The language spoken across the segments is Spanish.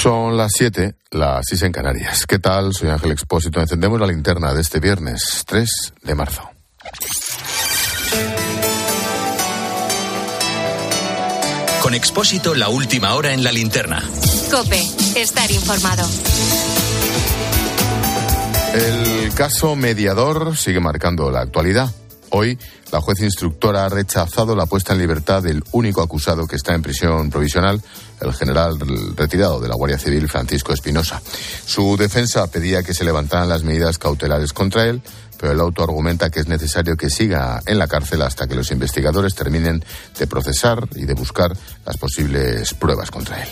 Son las 7, las 6 en Canarias. ¿Qué tal? Soy Ángel Expósito. Encendemos la linterna de este viernes 3 de marzo. Con Expósito, la última hora en la linterna. Cope, estar informado. El caso mediador sigue marcando la actualidad. Hoy, la juez instructora ha rechazado la puesta en libertad del único acusado que está en prisión provisional, el general retirado de la Guardia Civil, Francisco Espinosa. Su defensa pedía que se levantaran las medidas cautelares contra él, pero el auto argumenta que es necesario que siga en la cárcel hasta que los investigadores terminen de procesar y de buscar las posibles pruebas contra él.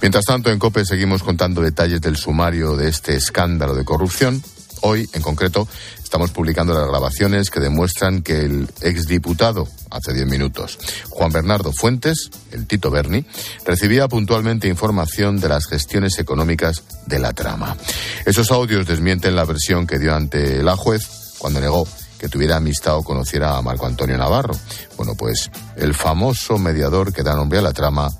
Mientras tanto, en COPE seguimos contando detalles del sumario de este escándalo de corrupción. Hoy, en concreto, estamos publicando las grabaciones que demuestran que el exdiputado, hace diez minutos, Juan Bernardo Fuentes, el Tito Berni, recibía puntualmente información de las gestiones económicas de la trama. Esos audios desmienten la versión que dio ante la juez cuando negó que tuviera amistad o conociera a Marco Antonio Navarro. Bueno, pues el famoso mediador que da nombre a la trama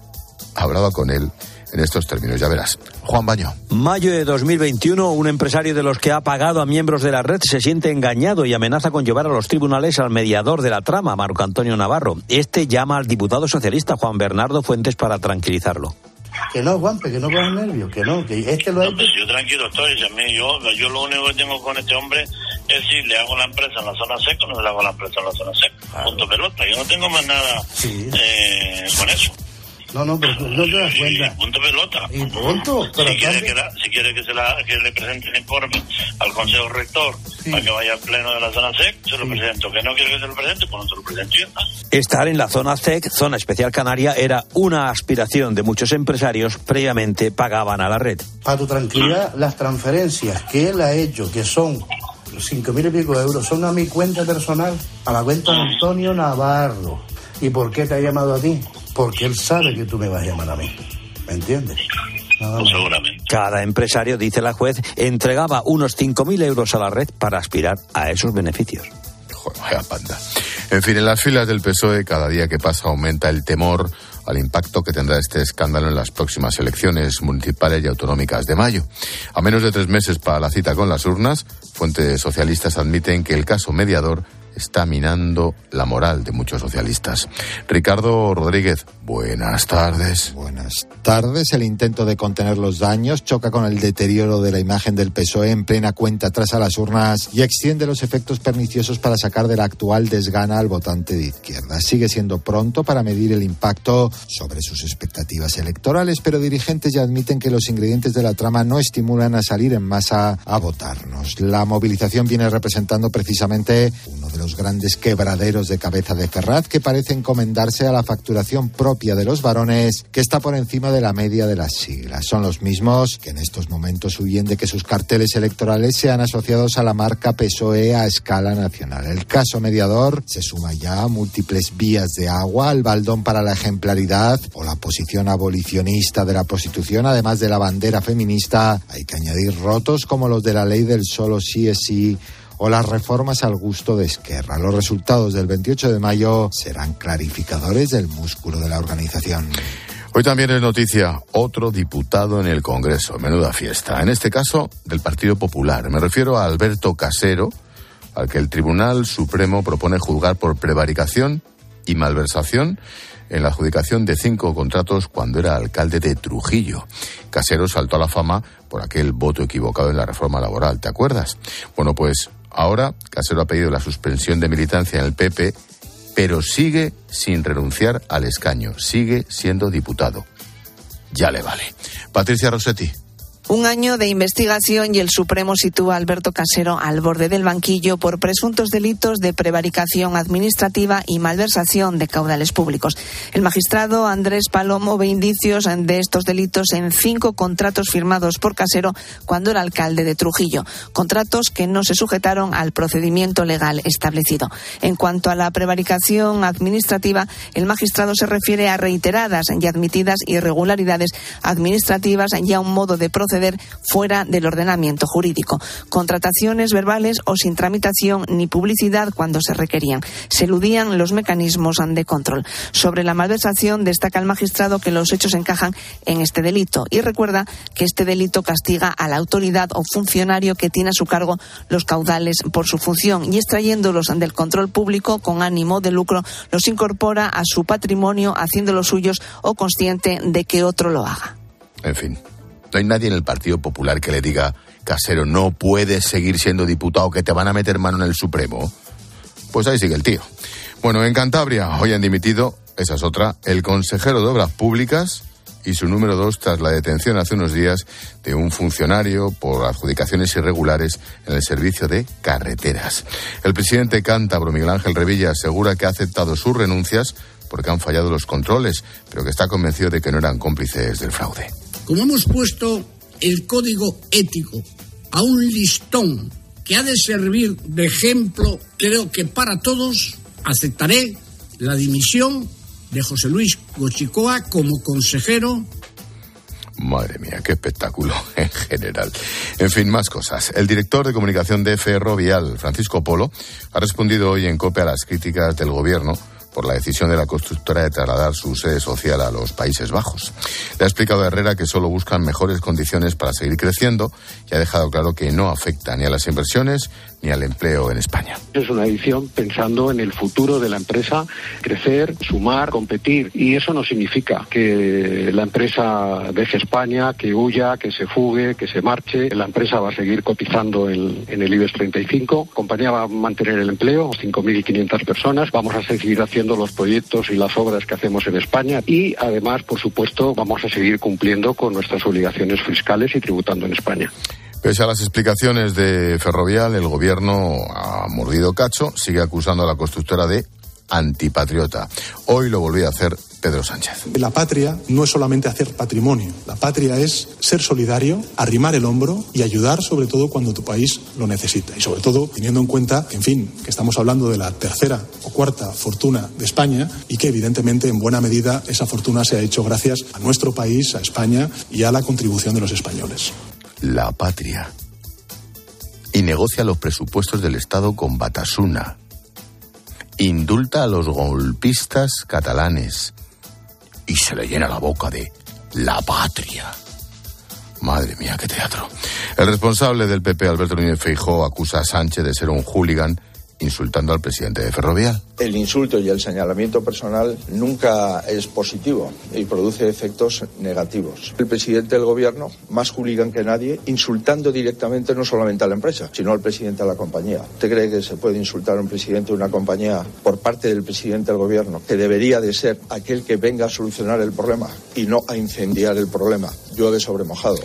hablaba con él en estos términos. Ya verás. Juan Baño. Mayo de 2021, un empresario de los que ha pagado a miembros de la red se siente engañado y amenaza con llevar a los tribunales al mediador de la trama, Marco Antonio Navarro. Este llama al diputado socialista Juan Bernardo Fuentes para tranquilizarlo. Que no, Juanpe, que no pongas nervios, que no, que este lo ha No, pues yo tranquilo estoy, a mí, yo, yo lo único que tengo con este hombre es si le hago la empresa en la zona seca o no le hago la empresa en la zona seca. Punto pelota, yo no tengo más nada Sí. eh, con eso. No, no, pero no te das cuenta. punto pelota. Y punto, pero si quiere, que, la- si quiere que, se la, que le presente el informe al Consejo Rector Sí. para que vaya al pleno de la zona SEC, se lo presento. Que no quiere que se lo presente, pues no se lo presento y. Estar en la zona CEC, zona especial canaria, era una aspiración de muchos empresarios previamente pagaban a la red. Para tu tranquilidad, las transferencias que él ha hecho, que son cinco mil y pico de euros, son a mi cuenta personal, a la cuenta de Antonio Navarro. ¿Y por qué te ha llamado a ti? Porque él sabe que tú me vas a llamar a mí. ¿Me entiendes? Nada más. seguramente. Cada empresario, dice la juez, entregaba unos 5.000 euros a la red para aspirar a esos beneficios. Joder, vaya panda. En fin, en las filas del PSOE, cada día que pasa aumenta el temor al impacto que tendrá este escándalo en las próximas elecciones municipales y autonómicas de mayo. A menos de tres meses para la cita con las urnas, fuentes socialistas admiten que el caso mediador está minando la moral de muchos socialistas. Ricardo Rodríguez, buenas tardes. Buenas tardes. El intento de contener los daños choca con el deterioro de la imagen del PSOE en plena cuenta tras a las urnas y extiende los efectos perniciosos para sacar de la actual desgana al votante de izquierda. Sigue siendo pronto para medir el impacto sobre sus expectativas electorales, pero dirigentes ya admiten que los ingredientes de la trama no estimulan a salir en masa a votarnos. La movilización viene representando precisamente uno de los grandes quebraderos de cabeza de Ferraz que parece encomendarse a la facturación propia de los varones que está por encima de la media de las siglas. Son los mismos que en estos momentos huyen de que sus carteles electorales sean asociados a la marca PSOE a escala nacional. El caso mediador se suma ya a múltiples vías de agua, al baldón para la ejemplaridad o la posición abolicionista de la prostitución, además de la bandera feminista. Hay que añadir rotos como los de la ley del solo sí es sí o las reformas al gusto de Esquerra. Los resultados del 28 de mayo serán clarificadores del músculo de la organización. Hoy también es noticia otro diputado en el Congreso. Menuda fiesta. En este caso, del Partido Popular. Me refiero a Alberto Casero, al que el Tribunal Supremo propone juzgar por prevaricación y malversación en la adjudicación de cinco contratos cuando era alcalde de Trujillo. Casero saltó a la fama por aquel voto equivocado en la reforma laboral, ¿te acuerdas? Bueno, pues ahora Casero ha pedido la suspensión de militancia en el PP, pero sigue sin renunciar al escaño, sigue siendo diputado. Ya le vale. Patricia Rossetti. Un año de investigación y el Supremo sitúa a Alberto Casero al borde del banquillo por presuntos delitos de prevaricación administrativa y malversación de caudales públicos. El magistrado Andrés Palomo ve indicios de estos delitos en cinco contratos firmados por Casero cuando era alcalde de Trujillo, contratos que no se sujetaron al procedimiento legal establecido. En cuanto a la prevaricación administrativa, el magistrado se refiere a reiteradas y admitidas irregularidades administrativas y a un modo de proceder fuera del ordenamiento jurídico. Contrataciones verbales o sin tramitación ni publicidad cuando se requerían. Se eludían los mecanismos de control. Sobre la malversación destaca el magistrado que los hechos encajan en este delito y recuerda que este delito castiga a la autoridad o funcionario que tiene a su cargo los caudales por su función y extrayéndolos del control público con ánimo de lucro los incorpora a su patrimonio haciéndolos suyos o consciente de que otro lo haga. En fin, no hay nadie en el Partido Popular que le diga, Casero, no puedes seguir siendo diputado, que te van a meter mano en el Supremo. Pues ahí sigue el tío. Bueno, en Cantabria hoy han dimitido, esa es otra, el consejero de Obras Públicas y su número dos tras la detención hace unos días de un funcionario por adjudicaciones irregulares en el servicio de carreteras. El presidente cántabro Miguel Ángel Revilla asegura que ha aceptado sus renuncias porque han fallado los controles, pero que está convencido de que no eran cómplices del fraude. Como hemos puesto el código ético a un listón que ha de servir de ejemplo, creo que para todos, aceptaré la dimisión de José Luis Gochicoa como consejero Madre mía, qué espectáculo en general. En fin, más cosas. El director de comunicación de Ferrovial, Francisco Polo, ha respondido hoy en COPE a las críticas del gobierno por la decisión de la constructora de trasladar su sede social a los Países Bajos. Le ha explicado a Herrera que solo buscan mejores condiciones para seguir creciendo y ha dejado claro que no afecta ni a las inversiones ni al empleo en España. Es una edición pensando en el futuro de la empresa, crecer, sumar, competir. Y eso no significa que la empresa deje España, que huya, que se fugue, que se marche. La empresa va a seguir cotizando en, el IBEX 35. La compañía va a mantener el empleo, 5.500 personas. Vamos a seguir haciendo los proyectos y las obras que hacemos en España. Y además, por supuesto, vamos a seguir cumpliendo con nuestras obligaciones fiscales y tributando en España. Pese a las explicaciones de Ferrovial, el gobierno ha mordido cacho, sigue acusando a la constructora de antipatriota. Hoy lo volvió a hacer Pedro Sánchez. La patria no es solamente hacer patrimonio, la patria es ser solidario, arrimar el hombro y ayudar sobre todo cuando tu país lo necesita. Y sobre todo teniendo en cuenta, en fin, que estamos hablando de la tercera o cuarta fortuna de España y que evidentemente en buena medida esa fortuna se ha hecho gracias a nuestro país, a España y a la contribución de los españoles la patria y negocia los presupuestos del Estado con Batasuna. Indulta a los golpistas catalanes y se le llena la boca de la patria. Madre mía, qué teatro. El responsable del PP, Alberto Núñez Feijóo, acusa a Sánchez de ser un hooligan insultando al presidente de Ferrovial. El insulto y el señalamiento personal nunca es positivo y produce efectos negativos. El presidente del gobierno, más hooligan que nadie, insultando directamente no solamente a la empresa, sino al presidente de la compañía. ¿Usted cree que se puede insultar a un presidente de una compañía por parte del presidente del gobierno, que debería de ser aquel que venga a solucionar el problema y no a incendiar el problema? Llueve sobre mojado.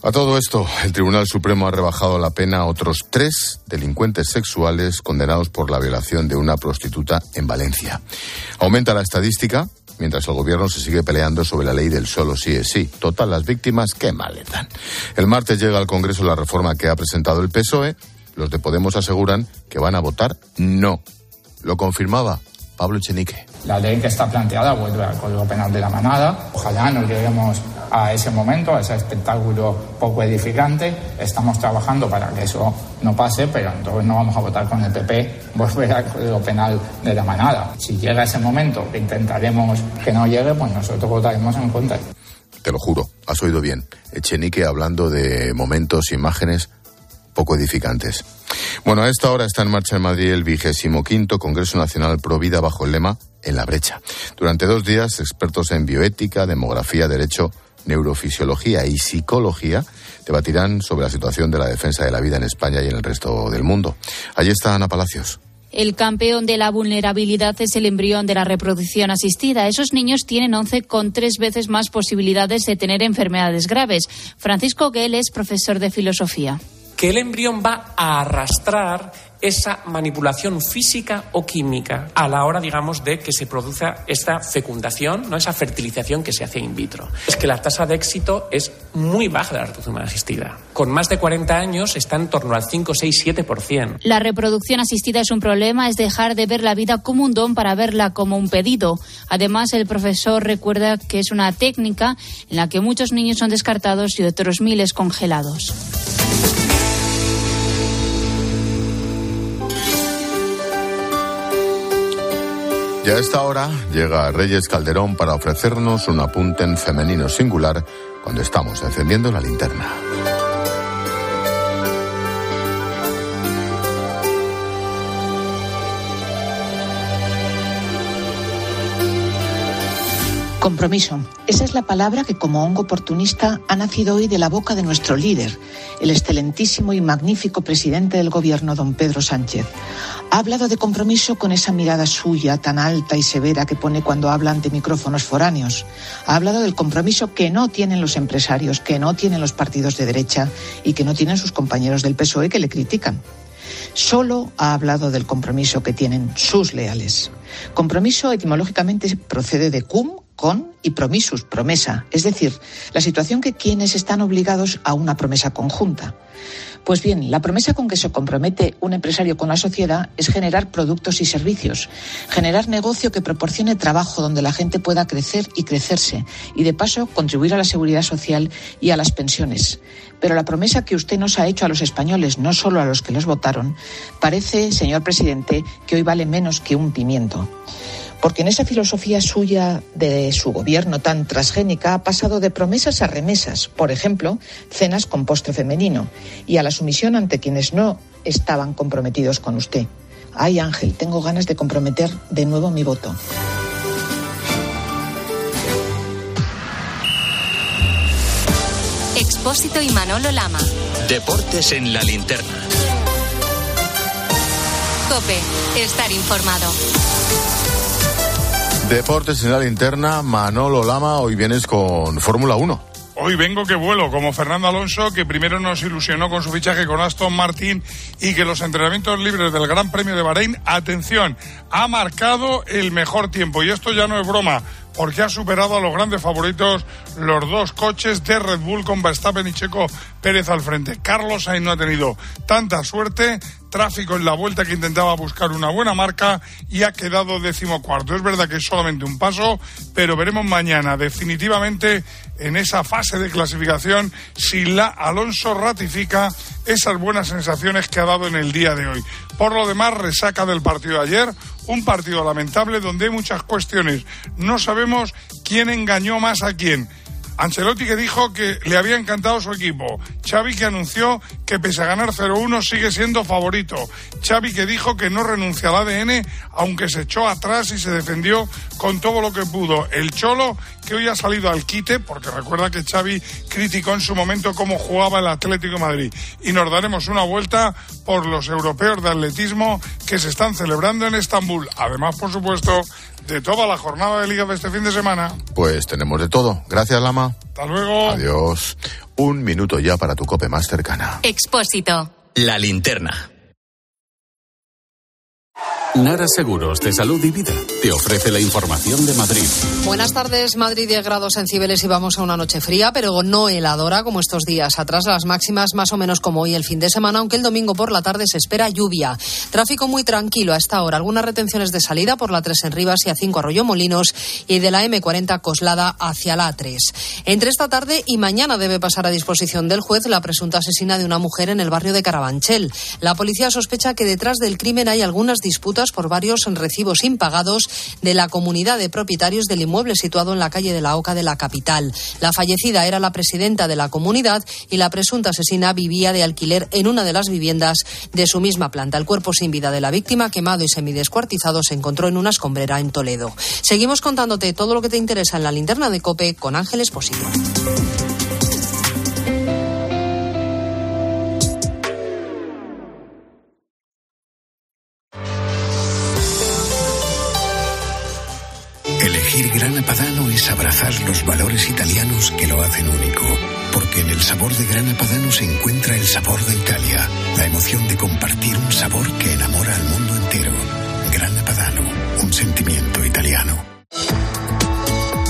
A todo esto, el Tribunal Supremo ha rebajado la pena a otros tres delincuentes sexuales condenados por la violación de una prostituta en Valencia. Aumenta la estadística mientras el gobierno se sigue peleando sobre la ley del solo sí es sí. Total, las víctimas, qué mal dan. El martes llega al Congreso la reforma que ha presentado el PSOE. Los de Podemos aseguran que van a votar no. Lo confirmaba Pablo Echenique. La ley que está planteada vuelve al Código Penal de la Manada. Ojalá no lleguemos a ese momento, a ese espectáculo poco edificante. Estamos trabajando para que eso no pase, pero entonces no vamos a votar con el PP, volver al Código Penal de la Manada. Si llega ese momento, que intentaremos que no llegue, pues nosotros votaremos en contra. Te lo juro, has oído bien. Echenique hablando de momentos, imágenes poco edificantes. Bueno, a esta hora está en marcha en Madrid el vigésimo quinto Congreso Nacional Pro Vida bajo el lema En la brecha. Durante dos días, expertos en bioética, demografía, derecho, neurofisiología y psicología debatirán sobre la situación de la defensa de la vida en España y en el resto del mundo. Allí está Ana Palacios. El campeón de la vulnerabilidad es el embrión de la reproducción asistida. Esos niños tienen 11 con tres veces más posibilidades de tener enfermedades graves. Francisco Guel es profesor de filosofía que el embrión va a arrastrar esa manipulación física o química a la hora, digamos, de que se produzca esta fecundación, ¿no? esa fertilización que se hace in vitro. Es que la tasa de éxito es muy baja de la reproducción asistida. Con más de 40 años está en torno al 5, 6, 7%. La reproducción asistida es un problema, es dejar de ver la vida como un don para verla como un pedido. Además, el profesor recuerda que es una técnica en la que muchos niños son descartados y otros miles congelados. Y a esta hora llega Reyes Calderón para ofrecernos un apunte en femenino singular cuando estamos encendiendo la linterna. Compromiso. Esa es la palabra que como hongo oportunista ha nacido hoy de la boca de nuestro líder, el excelentísimo y magnífico presidente del gobierno, don Pedro Sánchez. Ha hablado de compromiso con esa mirada suya tan alta y severa que pone cuando habla ante micrófonos foráneos. Ha hablado del compromiso que no tienen los empresarios, que no tienen los partidos de derecha y que no tienen sus compañeros del PSOE que le critican. Solo ha hablado del compromiso que tienen sus leales. Compromiso etimológicamente procede de cum, con y promisus, promesa, es decir, la situación que quienes están obligados a una promesa conjunta. Pues bien, la promesa con que se compromete un empresario con la sociedad es generar productos y servicios, generar negocio que proporcione trabajo donde la gente pueda crecer y crecerse y de paso contribuir a la seguridad social y a las pensiones. Pero la promesa que usted nos ha hecho a los españoles, no solo a los que los votaron, parece, señor presidente, que hoy vale menos que un pimiento porque en esa filosofía suya de su gobierno tan transgénica ha pasado de promesas a remesas, por ejemplo, cenas con postre femenino, y a la sumisión ante quienes no estaban comprometidos con usted. Ay, Ángel, tengo ganas de comprometer de nuevo mi voto. Expósito y Manolo Lama. Deportes en la linterna. Cope, estar informado. Deportes en la linterna, Manolo Lama, hoy vienes con Fórmula 1. Hoy vengo que vuelo, como Fernando Alonso, que primero nos ilusionó con su fichaje con Aston Martin y que los entrenamientos libres del Gran Premio de Bahrein, atención, ha marcado el mejor tiempo. Y esto ya no es broma, porque ha superado a los grandes favoritos los dos coches de Red Bull con Verstappen y Checo Pérez al frente. Carlos Sainz no ha tenido tanta suerte, tráfico en la vuelta que intentaba buscar una buena marca y ha quedado decimocuarto. Es verdad que es solamente un paso, pero veremos mañana definitivamente en esa fase de clasificación si la Alonso ratifica esas buenas sensaciones que ha dado en el día de hoy. Por lo demás, resaca del partido de ayer, un partido lamentable donde hay muchas cuestiones. No sabemos quién engañó más a quién. Ancelotti que dijo que le había encantado su equipo. Xavi que anunció que pese a ganar 0-1 sigue siendo favorito. Xavi que dijo que no renuncia al ADN aunque se echó atrás y se defendió con todo lo que pudo. El Cholo que hoy ha salido al quite porque recuerda que Xavi criticó en su momento cómo jugaba el Atlético de Madrid. Y nos daremos una vuelta por los europeos de atletismo que se están celebrando en Estambul. Además, por supuesto, de toda la jornada de liga de este fin de semana. Pues tenemos de todo. Gracias, Lama. Hasta luego. Adiós. Un minuto ya para tu cope más cercana. Expósito. La linterna. Nara Seguros de Salud y Vida te ofrece la información de Madrid. Buenas tardes, Madrid 10 grados en Cibeles y vamos a una noche fría, pero no heladora como estos días. Atrás las máximas más o menos como hoy el fin de semana, aunque el domingo por la tarde se espera lluvia. Tráfico muy tranquilo a esta hora. Algunas retenciones de salida por la 3 en Rivas y a 5 Arroyo Molinos y de la M40 Coslada hacia la A3. Entre esta tarde y mañana debe pasar a disposición del juez la presunta asesina de una mujer en el barrio de Carabanchel. La policía sospecha que detrás del crimen hay algunas disputas por varios recibos impagados de la comunidad de propietarios del inmueble situado en la calle de la Oca de la capital. La fallecida era la presidenta de la comunidad y la presunta asesina vivía de alquiler en una de las viviendas de su misma planta. El cuerpo sin vida de la víctima, quemado y semidescuartizado, se encontró en una escombrera en Toledo. Seguimos contándote todo lo que te interesa en la linterna de Cope con Ángeles Posillo. Elegir Gran Padano es abrazar los valores italianos que lo hacen único, porque en el sabor de Grana Padano se encuentra el sabor de Italia, la emoción de compartir un sabor que enamora al mundo entero. Grana Padano, un sentimiento.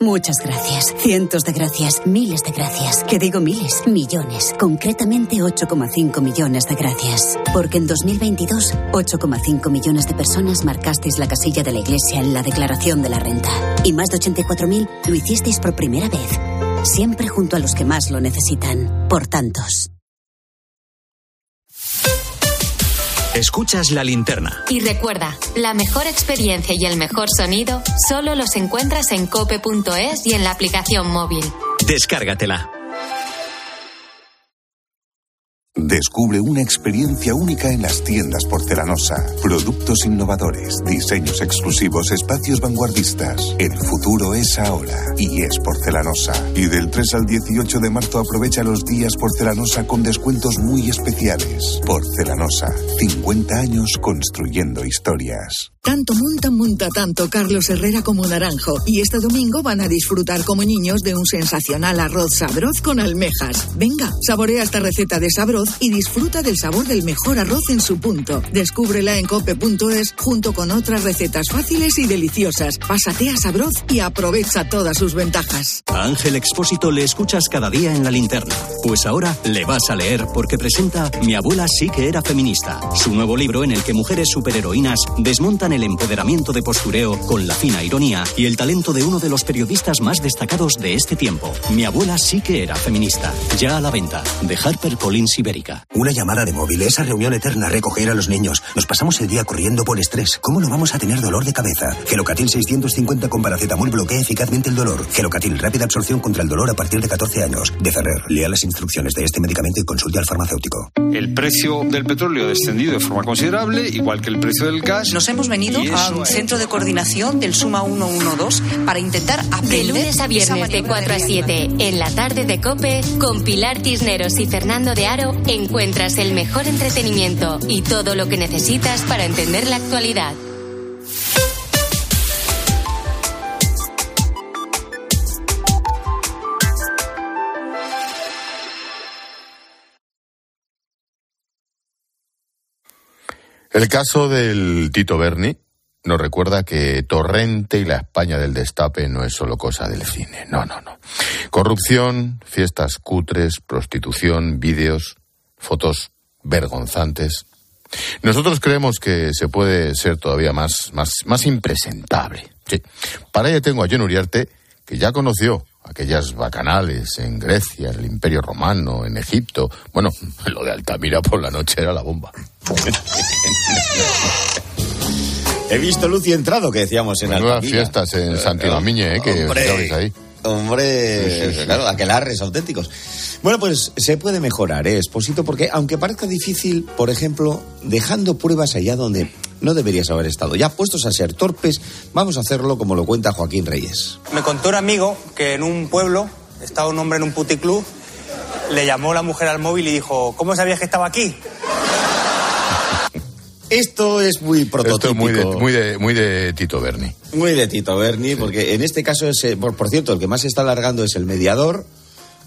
Muchas gracias, cientos de gracias, miles de gracias. Que digo miles, millones. Concretamente 8,5 millones de gracias. Porque en 2022, 8,5 millones de personas marcasteis la casilla de la Iglesia en la declaración de la renta. Y más de 84.000 lo hicisteis por primera vez. Siempre junto a los que más lo necesitan. Por tantos. Escuchas la linterna. Y recuerda, la mejor experiencia y el mejor sonido solo los encuentras en cope.es y en la aplicación móvil. Descárgatela. Descubre una experiencia única en las tiendas porcelanosa. Productos innovadores, diseños exclusivos, espacios vanguardistas. El futuro es ahora y es porcelanosa. Y del 3 al 18 de marzo aprovecha los días porcelanosa con descuentos muy especiales. Porcelanosa, 50 años construyendo historias. Tanto monta, monta tanto Carlos Herrera como Naranjo. Y este domingo van a disfrutar como niños de un sensacional arroz sabroz con almejas. Venga, saborea esta receta de sabroz y disfruta del sabor del mejor arroz en su punto. Descúbrela en cope.es junto con otras recetas fáciles y deliciosas. Pásate a sabroz y aprovecha todas sus ventajas. A Ángel Expósito le escuchas cada día en la linterna. Pues ahora le vas a leer porque presenta Mi abuela sí que era feminista, su nuevo libro en el que mujeres superheroínas desmontan el empoderamiento de postureo con la fina ironía y el talento de uno de los periodistas más destacados de este tiempo. Mi abuela sí que era feminista. Ya a la venta. De HarperCollins Ibérica. Una llamada de móvil, esa reunión eterna, recoger a los niños. Nos pasamos el día corriendo por estrés. ¿Cómo no vamos a tener dolor de cabeza? Gelocatil 650 con paracetamol bloquea eficazmente el dolor. Gelocatil, rápida absorción contra el dolor a partir de 14 años. De Ferrer, lea las instrucciones de este medicamento y consulte al farmacéutico. El precio del petróleo ha descendido de forma considerable, igual que el precio del gas. Nos hemos venido a un es- centro de coordinación del Suma 112 para intentar De aprender lunes a esa viernes de maniobra 4 a 7 en la tarde de Cope, con Pilar Tisneros y Fernando de Aro, encuentras el mejor entretenimiento y todo lo que necesitas para entender la actualidad. El caso del Tito Berni nos recuerda que Torrente y la España del destape no es solo cosa del cine. No, no, no. Corrupción, fiestas cutres, prostitución, vídeos, fotos vergonzantes. Nosotros creemos que se puede ser todavía más, más, más impresentable. Sí. Para ello tengo a John Uriarte, que ya conoció aquellas bacanales en Grecia, en el Imperio Romano, en Egipto. Bueno, lo de Altamira por la noche era la bomba. He visto luz y entrado, que decíamos en Nuevas Altamira. fiestas en Santidamiñe, eh, que ahí. Hombre, claro, aquelarres auténticos. Bueno, pues se puede mejorar, ¿eh, Esposito? Porque aunque parezca difícil, por ejemplo, dejando pruebas allá donde no deberías haber estado. Ya puestos a ser torpes, vamos a hacerlo como lo cuenta Joaquín Reyes. Me contó un amigo que en un pueblo estaba un hombre en un puticlub, le llamó la mujer al móvil y dijo, ¿cómo sabías que estaba aquí? Esto es muy Esto prototípico. es muy de, muy de, muy de Tito Berni. Muy de Tito Berni, porque en este caso es, eh, por, por cierto, el que más se está alargando es el mediador,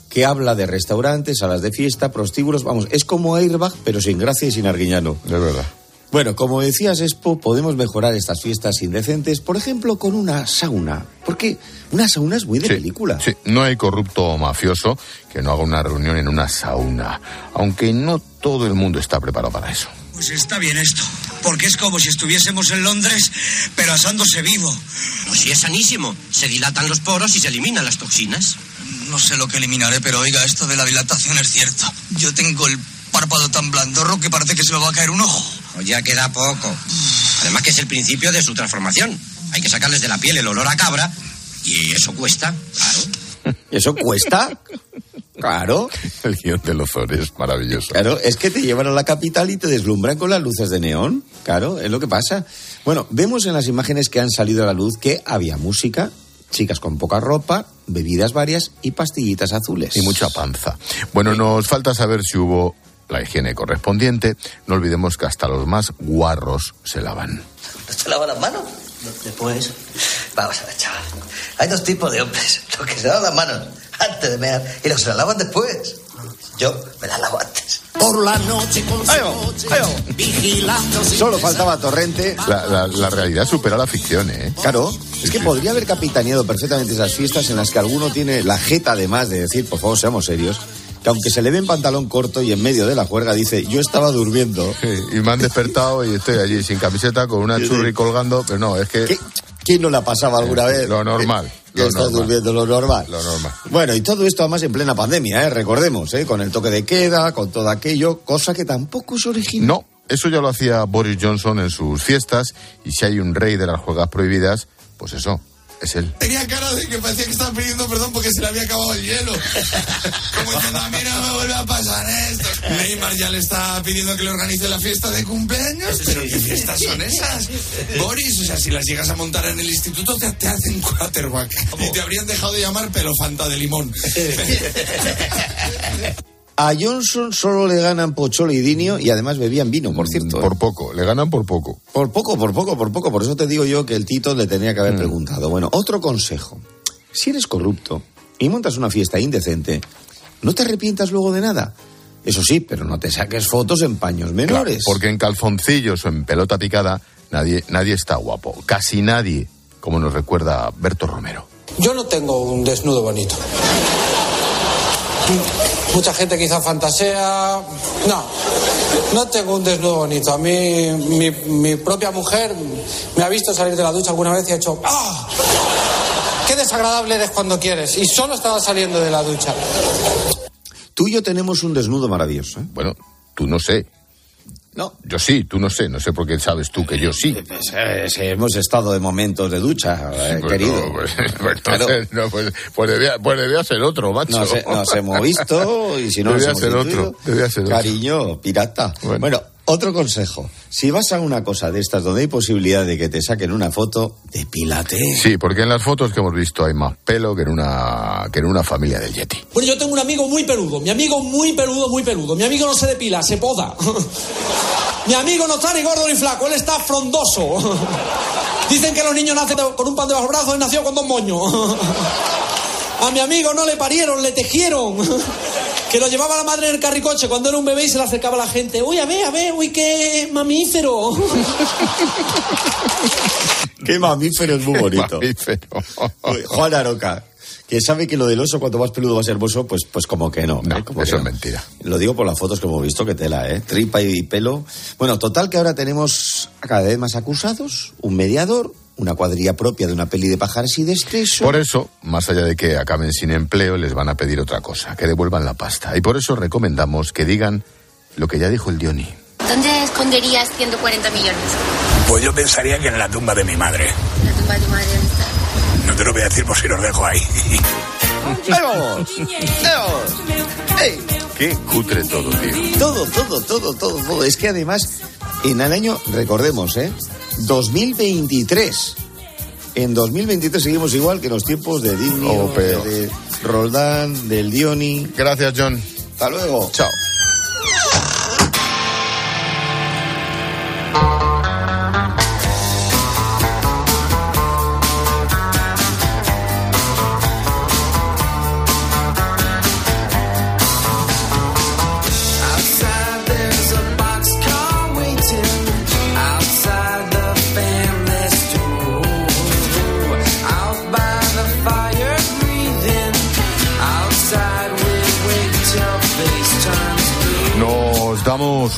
que habla de restaurantes, salas de fiesta, prostíbulos, vamos, es como Airbag, pero sin gracia y sin arguiñano. De verdad. Bueno, como decías, Expo, podemos mejorar estas fiestas indecentes, por ejemplo, con una sauna. Porque una sauna es muy de película. Sí, no hay corrupto o mafioso que no haga una reunión en una sauna, aunque no todo el mundo está preparado para eso. Pues está bien esto, porque es como si estuviésemos en Londres, pero asándose vivo. Pues sí, es sanísimo. Se dilatan los poros y se eliminan las toxinas. No sé lo que eliminaré, pero oiga, esto de la dilatación es cierto. Yo tengo el párpado tan blandorro que parece que se me va a caer un ojo. O ya queda poco. Además que es el principio de su transformación. Hay que sacarles de la piel el olor a cabra y eso cuesta, claro. ¿Eso cuesta? Claro. El guion de Lozón es maravilloso. Claro, es que te llevan a la capital y te deslumbran con las luces de neón. Claro, es lo que pasa. Bueno, vemos en las imágenes que han salido a la luz que había música, chicas con poca ropa, bebidas varias y pastillitas azules. Y mucha panza. Bueno, nos falta saber si hubo la higiene correspondiente. No olvidemos que hasta los más guarros se lavan. ¿No se lavan las manos? Después. Vamos a ver, chaval. Hay dos tipos de hombres. Los que se lavan las manos antes de mear y los que se las lavan después. Yo me las lavo antes. Por la noche con su coche, vigilando Solo faltaba Torrente. La, la- la realidad supera la ficción, ¿eh? Claro, es que podría haber capitaneado perfectamente esas fiestas en las que alguno tiene la jeta, además de decir, por favor, seamos serios, que aunque se le ve en pantalón corto y en medio de la juerga, dice, yo estaba durmiendo. Y me han despertado y estoy allí sin camiseta, con una churri colgando, pero no, es que... ¿Quién no la pasaba alguna vez? Lo normal. Que lo estás normal. durmiendo lo normal. Lo normal. Bueno, y todo esto además en plena pandemia, ¿eh? recordemos, ¿eh? con el toque de queda, con todo aquello, cosa que tampoco es original. No, eso ya lo hacía Boris Johnson en sus fiestas, y si hay un rey de las juegas prohibidas, pues eso, es él. Tenía cara de que parecía que estaba pidiendo perdón porque se le había acabado el hielo. Como diciendo, a mí no me vuelve a pasar esto. Neymar ya le está pidiendo que le organice la fiesta de cumpleaños. ¿Pero qué fiestas son esas? Boris, o sea, si las llegas a montar en el instituto te, te hacen quarterback. Y te habrían dejado de llamar pelofanta de limón. A Johnson solo le ganan Pocholo y Dinio y además bebían vino, por cierto. ¿eh? Por poco, le ganan por poco. Por poco, por poco, por poco. Por eso te digo yo que el Tito le tenía que haber Mm. preguntado. Bueno, otro consejo. Si eres corrupto y montas una fiesta indecente, no te arrepientas luego de nada. Eso sí, pero no te saques fotos en paños menores. Claro, porque en calzoncillos o en pelota picada nadie, nadie está guapo. Casi nadie, como nos recuerda Berto Romero. Yo no tengo un desnudo bonito. Mucha gente quizá fantasea. No, no tengo un desnudo bonito. A mí, mi, mi propia mujer me ha visto salir de la ducha alguna vez y ha hecho. ¡Ah! ¡Qué desagradable eres cuando quieres! Y solo estaba saliendo de la ducha. Tú y yo tenemos un desnudo maravilloso. ¿eh? Bueno, tú no sé. No. Yo sí, tú no sé. No sé por qué sabes tú que yo sí. Pues, eh, sí, hemos estado de momentos de ducha, eh, Pues querido. no, pues, pues Claro. no, pues, pues debía, pues debía ser otro, macho. Nos, nos hemos visto y si no nos Debía hemos ser otro, debía ser otro. Cariño, pirata. Bueno. Otro consejo. Si vas a una cosa de estas donde hay posibilidad de que te saquen una foto, depílate. Sí, porque en las fotos que hemos visto hay más pelo que en una, que en una familia del Yeti. Bueno, yo tengo un amigo muy peludo, mi amigo muy peludo, muy peludo. Mi amigo no se depila, se poda. Mi amigo no está ni gordo ni flaco, él está frondoso. Dicen que los niños nacen con un pan debajo del brazo y nació con dos moños. A mi amigo no le parieron, le tejieron. Que lo llevaba la madre en el carricoche cuando era un bebé y se le acercaba a la gente. Uy, a ver, a ver, uy, qué mamífero. Qué mamífero es muy bonito. Juan Aroca, que sabe que lo del oso cuanto más peludo va a ser hermoso, pues, pues como que no. ¿eh? Como eso que es no. mentira. Lo digo por las fotos que hemos visto, que tela, ¿eh? Tripa y pelo. Bueno, total que ahora tenemos a cada vez más acusados, un mediador, una cuadrilla propia de una peli de pájaros y de exceso. Por eso, más allá de que acaben sin empleo, les van a pedir otra cosa, que devuelvan la pasta. Y por eso recomendamos que digan lo que ya dijo el Dioni. ¿Dónde esconderías 140 millones? Pues yo pensaría que en la tumba de mi madre. La tumba de tu madre. ¿dónde está? No te lo voy a decir por si los dejo ahí. ¡Vamos! ¡Vamos! ¡Ey! Qué cutre todo, tío. Todo, todo, todo, todo, todo. Es que además, en el año, recordemos, ¿eh? 2023. En 2023 seguimos igual que en los tiempos de Digno, Oh, de Roldán, del Dioni. Gracias, John. Hasta luego. Chao.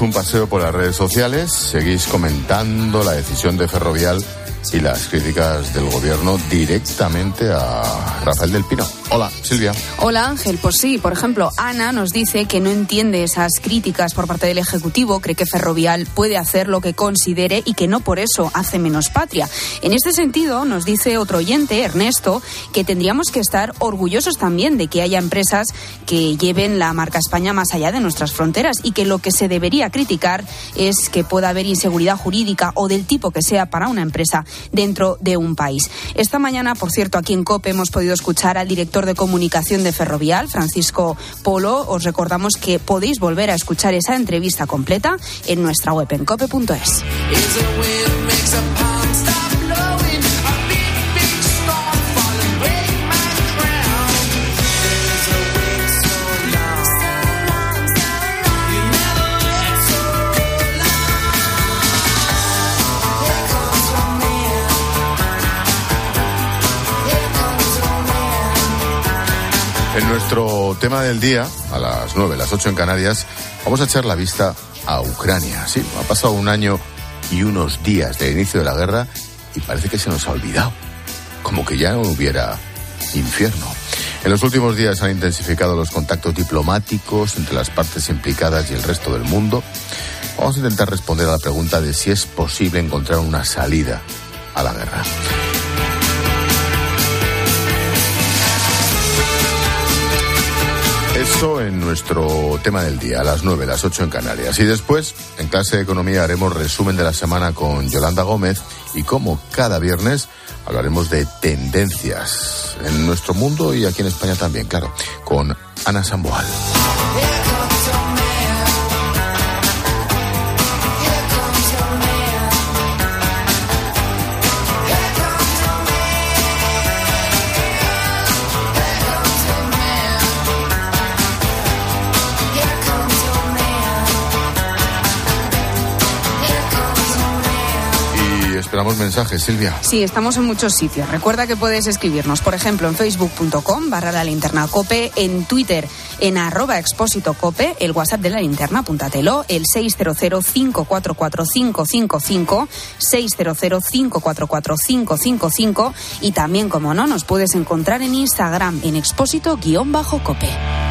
Un paseo por las redes sociales, seguís comentando la decisión de Ferrovial y las críticas del gobierno directamente a Rafael del Pino. Hola, Silvia. Hola Ángel, pues sí, por ejemplo, Ana nos dice que no entiende esas críticas por parte del Ejecutivo, cree que Ferrovial puede hacer lo que considere y que no por eso hace menos patria. En este sentido, nos dice otro oyente, Ernesto, que tendríamos que estar orgullosos también de que haya empresas que lleven la marca España más allá de nuestras fronteras y que lo que se debería criticar es que pueda haber inseguridad jurídica o del tipo que sea para una empresa dentro de un país. Esta mañana, por cierto, aquí en COPE hemos podido escuchar al director de comunicación de Ferrovial, Francisco Polo. Os recordamos que podéis volver a escuchar esa entrevista completa en nuestra web en cope.es. En nuestro tema del día, a las 9, las 8 en Canarias, vamos a echar la vista a Ucrania. Sí, ha pasado un año y unos días del inicio de la guerra y parece que se nos ha olvidado. Como que ya no hubiera infierno. En los últimos días han intensificado los contactos diplomáticos entre las partes implicadas y el resto del mundo. Vamos a intentar responder a la pregunta de si es posible encontrar una salida a la guerra. Eso en nuestro tema del día, a las 9, las 8 en Canarias. Y después, en clase de economía, haremos resumen de la semana con Yolanda Gómez y como cada viernes hablaremos de tendencias en nuestro mundo y aquí en España también, claro, con Ana Samboal. Esperamos mensajes, Silvia. Sí, estamos en muchos sitios. Recuerda que puedes escribirnos, por ejemplo, en facebook.com barra la linterna cope, en Twitter en arroba expósito cope, el WhatsApp de la linterna, apúntatelo, el 600-544-555, 600-544-555 y también, como no, nos puedes encontrar en Instagram en expósito-cope.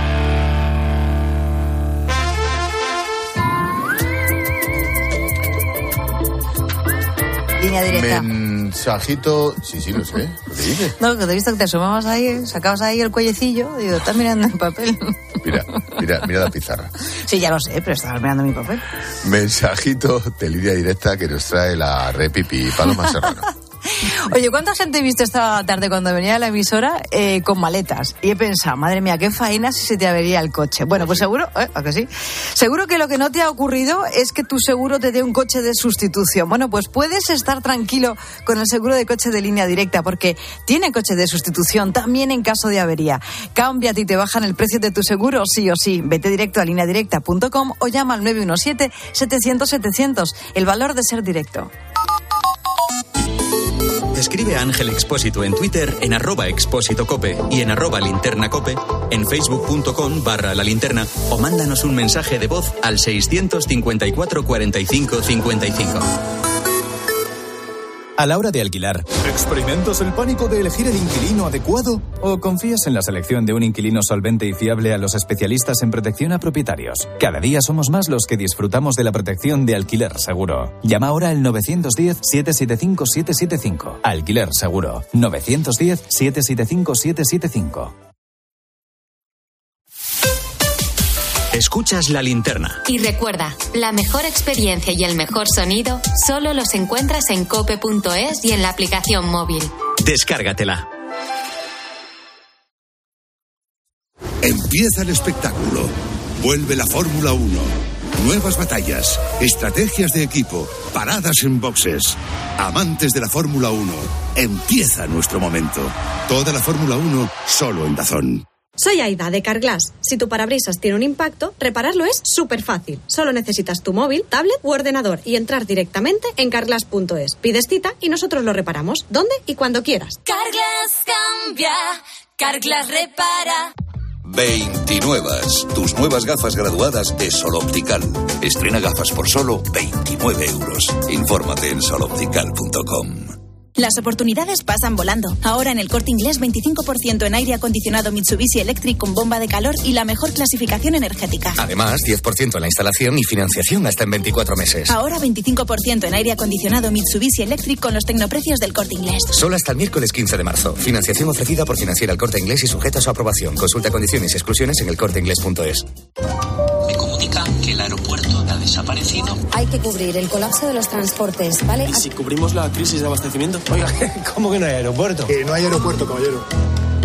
Línea directa. Mensajito, sí, sí, lo sé. ¿Lo? No, que te he visto que te asomabas ahí, sacabas ahí el cuellecillo, digo, estás mirando el papel. Mira, mira, mira la pizarra. Sí, ya lo sé, pero estabas mirando mi papel. Mensajito de línea directa que nos trae la Repipi Paloma Serrano. Oye, ¿cuánta gente he visto esta tarde cuando venía a la emisora eh, con maletas? Y he pensado, madre mía, qué faena si se te avería el coche. Bueno, pues seguro, ¿eh? ¿A que sí? Seguro que lo que no te ha ocurrido es que tu seguro te dé un coche de sustitución. Bueno, pues puedes estar tranquilo con el seguro de coche de línea directa porque tiene coche de sustitución también en caso de avería. Cámbiate y te bajan el precio de tu seguro sí o sí. Vete directo a lineadirecta.com o llama al 917-700-700. El valor de ser directo. Escribe a Ángel Expósito en Twitter en arroba expósito cope y en arroba linterna cope, en facebook.com barra la linterna o mándanos un mensaje de voz al 654 45 55. A la hora de alquilar, ¿experimentas el pánico de elegir el inquilino adecuado? ¿O confías en la selección de un inquilino solvente y fiable a los especialistas en protección a propietarios? Cada día somos más los que disfrutamos de la protección de alquiler seguro. Llama ahora al 910-775-775. Alquiler seguro. 910-775-775. Escuchas la linterna. Y recuerda, la mejor experiencia y el mejor sonido solo los encuentras en cope.es y en la aplicación móvil. Descárgatela. Empieza el espectáculo. Vuelve la Fórmula 1. Nuevas batallas, estrategias de equipo, paradas en boxes. Amantes de la Fórmula 1, empieza nuestro momento. Toda la Fórmula 1 solo en Dazón. Soy Aida de Carglass. Si tu parabrisas tiene un impacto, repararlo es súper fácil. Solo necesitas tu móvil, tablet u ordenador y entrar directamente en carglass.es. Pides cita y nosotros lo reparamos. ¿Dónde y cuando quieras? Carglass cambia, Carglass repara. 29. Tus nuevas gafas graduadas de Sol Optical. Estrena gafas por solo 29 euros. Infórmate en soloptical.com. Las oportunidades pasan volando. Ahora en el corte inglés 25% en aire acondicionado Mitsubishi Electric con bomba de calor y la mejor clasificación energética. Además, 10% en la instalación y financiación hasta en 24 meses. Ahora 25% en aire acondicionado Mitsubishi Electric con los tecnoprecios del corte inglés. Solo hasta el miércoles 15 de marzo. Financiación ofrecida por Financiera el corte inglés y sujeta a su aprobación. Consulta condiciones y exclusiones en elcorteinglés.es. Me comunican que el aeropuerto desaparecido. Hay que cubrir el colapso de los transportes, ¿vale? ¿Y si cubrimos la crisis de abastecimiento? Oiga, ¿cómo que no hay aeropuerto? Que no hay aeropuerto, caballero.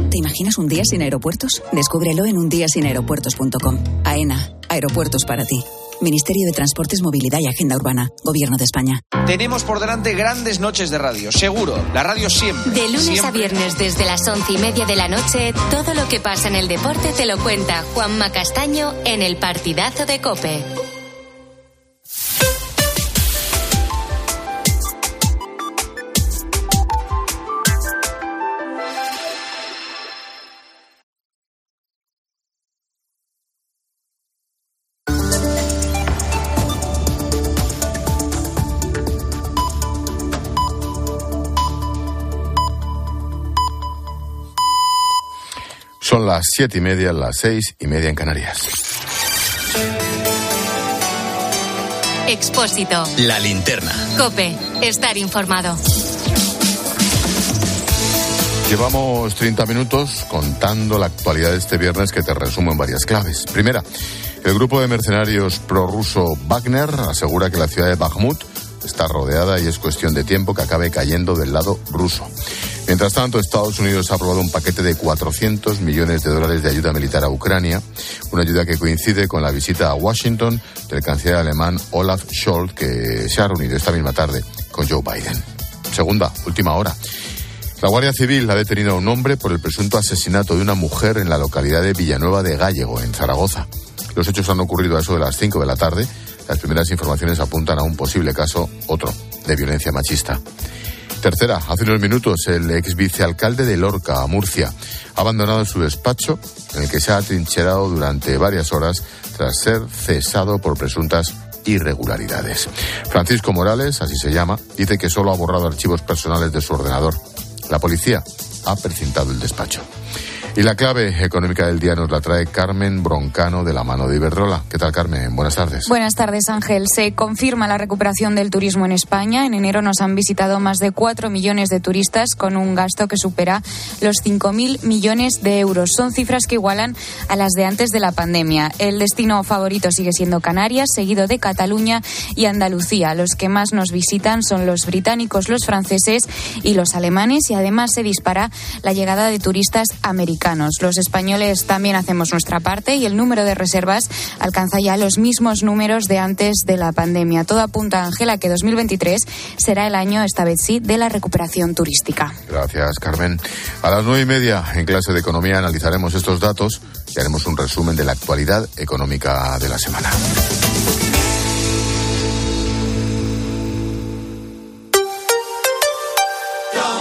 ¿Te imaginas un día sin aeropuertos? Descúbrelo en undiasinaeropuertos.com. AENA, aeropuertos para ti. Ministerio de Transportes, Movilidad y Agenda Urbana. Gobierno de España. Tenemos por delante grandes noches de radio, seguro. La radio siempre. De lunes siempre. a viernes desde las once y media de la noche, todo lo que pasa en el deporte te lo cuenta Juanma Castaño en el partidazo de Cope. Son las siete y media, las seis y media en Canarias. Expósito. La linterna. Cope. Estar informado. Llevamos 30 minutos contando la actualidad de este viernes que te resumo en varias claves. Primera, el grupo de mercenarios prorruso Wagner asegura que la ciudad de Bakhmut está rodeada y es cuestión de tiempo que acabe cayendo del lado ruso. Mientras tanto, Estados Unidos ha aprobado un paquete de 400 millones de dólares de ayuda militar a Ucrania, una ayuda que coincide con la visita a Washington del canciller alemán Olaf Scholz, que se ha reunido esta misma tarde con Joe Biden. Segunda, última hora. La Guardia Civil ha detenido a un hombre por el presunto asesinato de una mujer en la localidad de Villanueva de Gallego, en Zaragoza. Los hechos han ocurrido a eso de las 5 de la tarde. Las primeras informaciones apuntan a un posible caso, otro, de violencia machista. Tercera, hace unos minutos el ex vicealcalde de Lorca, Murcia, ha abandonado su despacho en el que se ha atrincherado durante varias horas tras ser cesado por presuntas irregularidades. Francisco Morales, así se llama, dice que solo ha borrado archivos personales de su ordenador. La policía ha precintado el despacho. Y la clave económica del día nos la trae Carmen Broncano de la mano de Iberdrola. ¿Qué tal, Carmen? Buenas tardes. Buenas tardes, Ángel. Se confirma la recuperación del turismo en España. En enero nos han visitado más de 4 millones de turistas con un gasto que supera los 5.000 millones de euros. Son cifras que igualan a las de antes de la pandemia. El destino favorito sigue siendo Canarias, seguido de Cataluña y Andalucía. Los que más nos visitan son los británicos, los franceses y los alemanes y además se dispara la llegada de turistas americanos. Los españoles también hacemos nuestra parte y el número de reservas alcanza ya los mismos números de antes de la pandemia. Todo apunta, Ángela, que 2023 será el año, esta vez sí, de la recuperación turística. Gracias, Carmen. A las nueve y media, en clase de economía, analizaremos estos datos y haremos un resumen de la actualidad económica de la semana.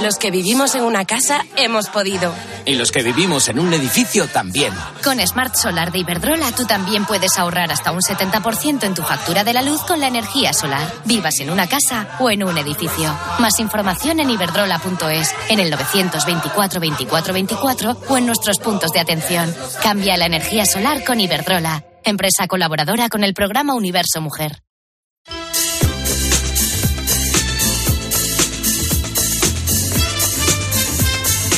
Los que vivimos en una casa hemos podido. Y los que vivimos en un edificio también. Con Smart Solar de Iberdrola tú también puedes ahorrar hasta un 70% en tu factura de la luz con la energía solar. Vivas en una casa o en un edificio. Más información en iberdrola.es, en el 924 24 24 o en nuestros puntos de atención. Cambia la energía solar con Iberdrola, empresa colaboradora con el programa Universo Mujer.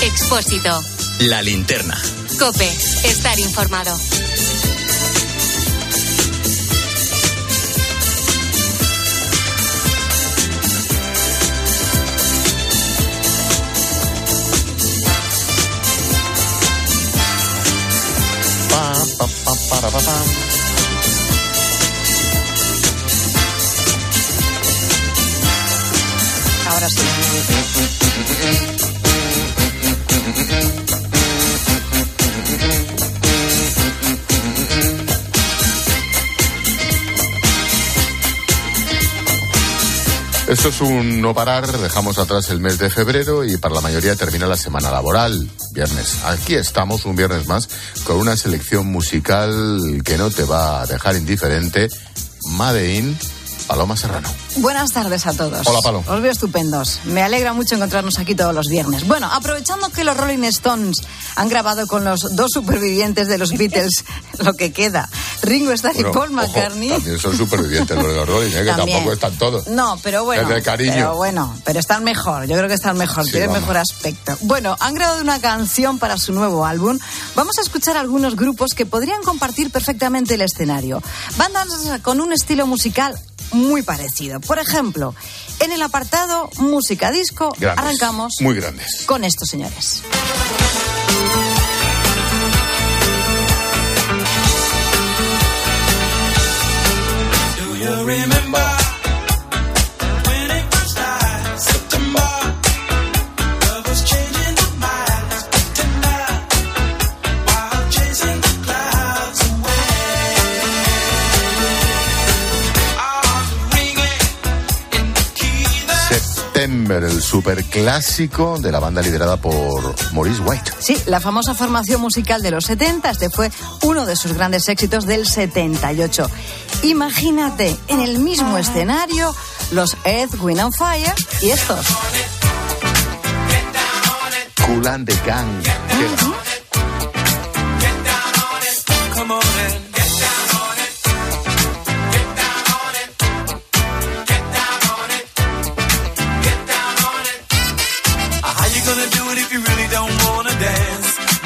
Expósito. La linterna. Cope. Estar informado. Ahora sí. Esto es un no parar, dejamos atrás el mes de febrero y para la mayoría termina la semana laboral, viernes. Aquí estamos un viernes más con una selección musical que no te va a dejar indiferente, Made in Paloma Serrano. Buenas tardes a todos. Hola, Palo. Os veo estupendos. Me alegra mucho encontrarnos aquí todos los viernes. Bueno, aprovechando que los Rolling Stones han grabado con los dos supervivientes de los Beatles lo que queda, Ringo Starr Bueno, y Paul ojo, McCartney. también son supervivientes los de los Rolling, ¿eh? que tampoco están todos. No, pero bueno. Es de cariño. Pero bueno, pero están mejor. Yo creo que están mejor. Sí, tienen vamos. mejor aspecto. Bueno, han grabado una canción para su nuevo álbum. Vamos a escuchar algunos grupos que podrían compartir perfectamente el escenario. Bandas con un estilo musical muy parecido. Por ejemplo, en el apartado música disco, Grandes, arrancamos Muy grandes. con estos señores. Superclásico de la banda liderada por Maurice White. Sí, la famosa formación musical de los 70, este fue uno de sus grandes éxitos del 78. Imagínate en el mismo escenario los Earth, Wind and Fire y estos. Cool and the Gang.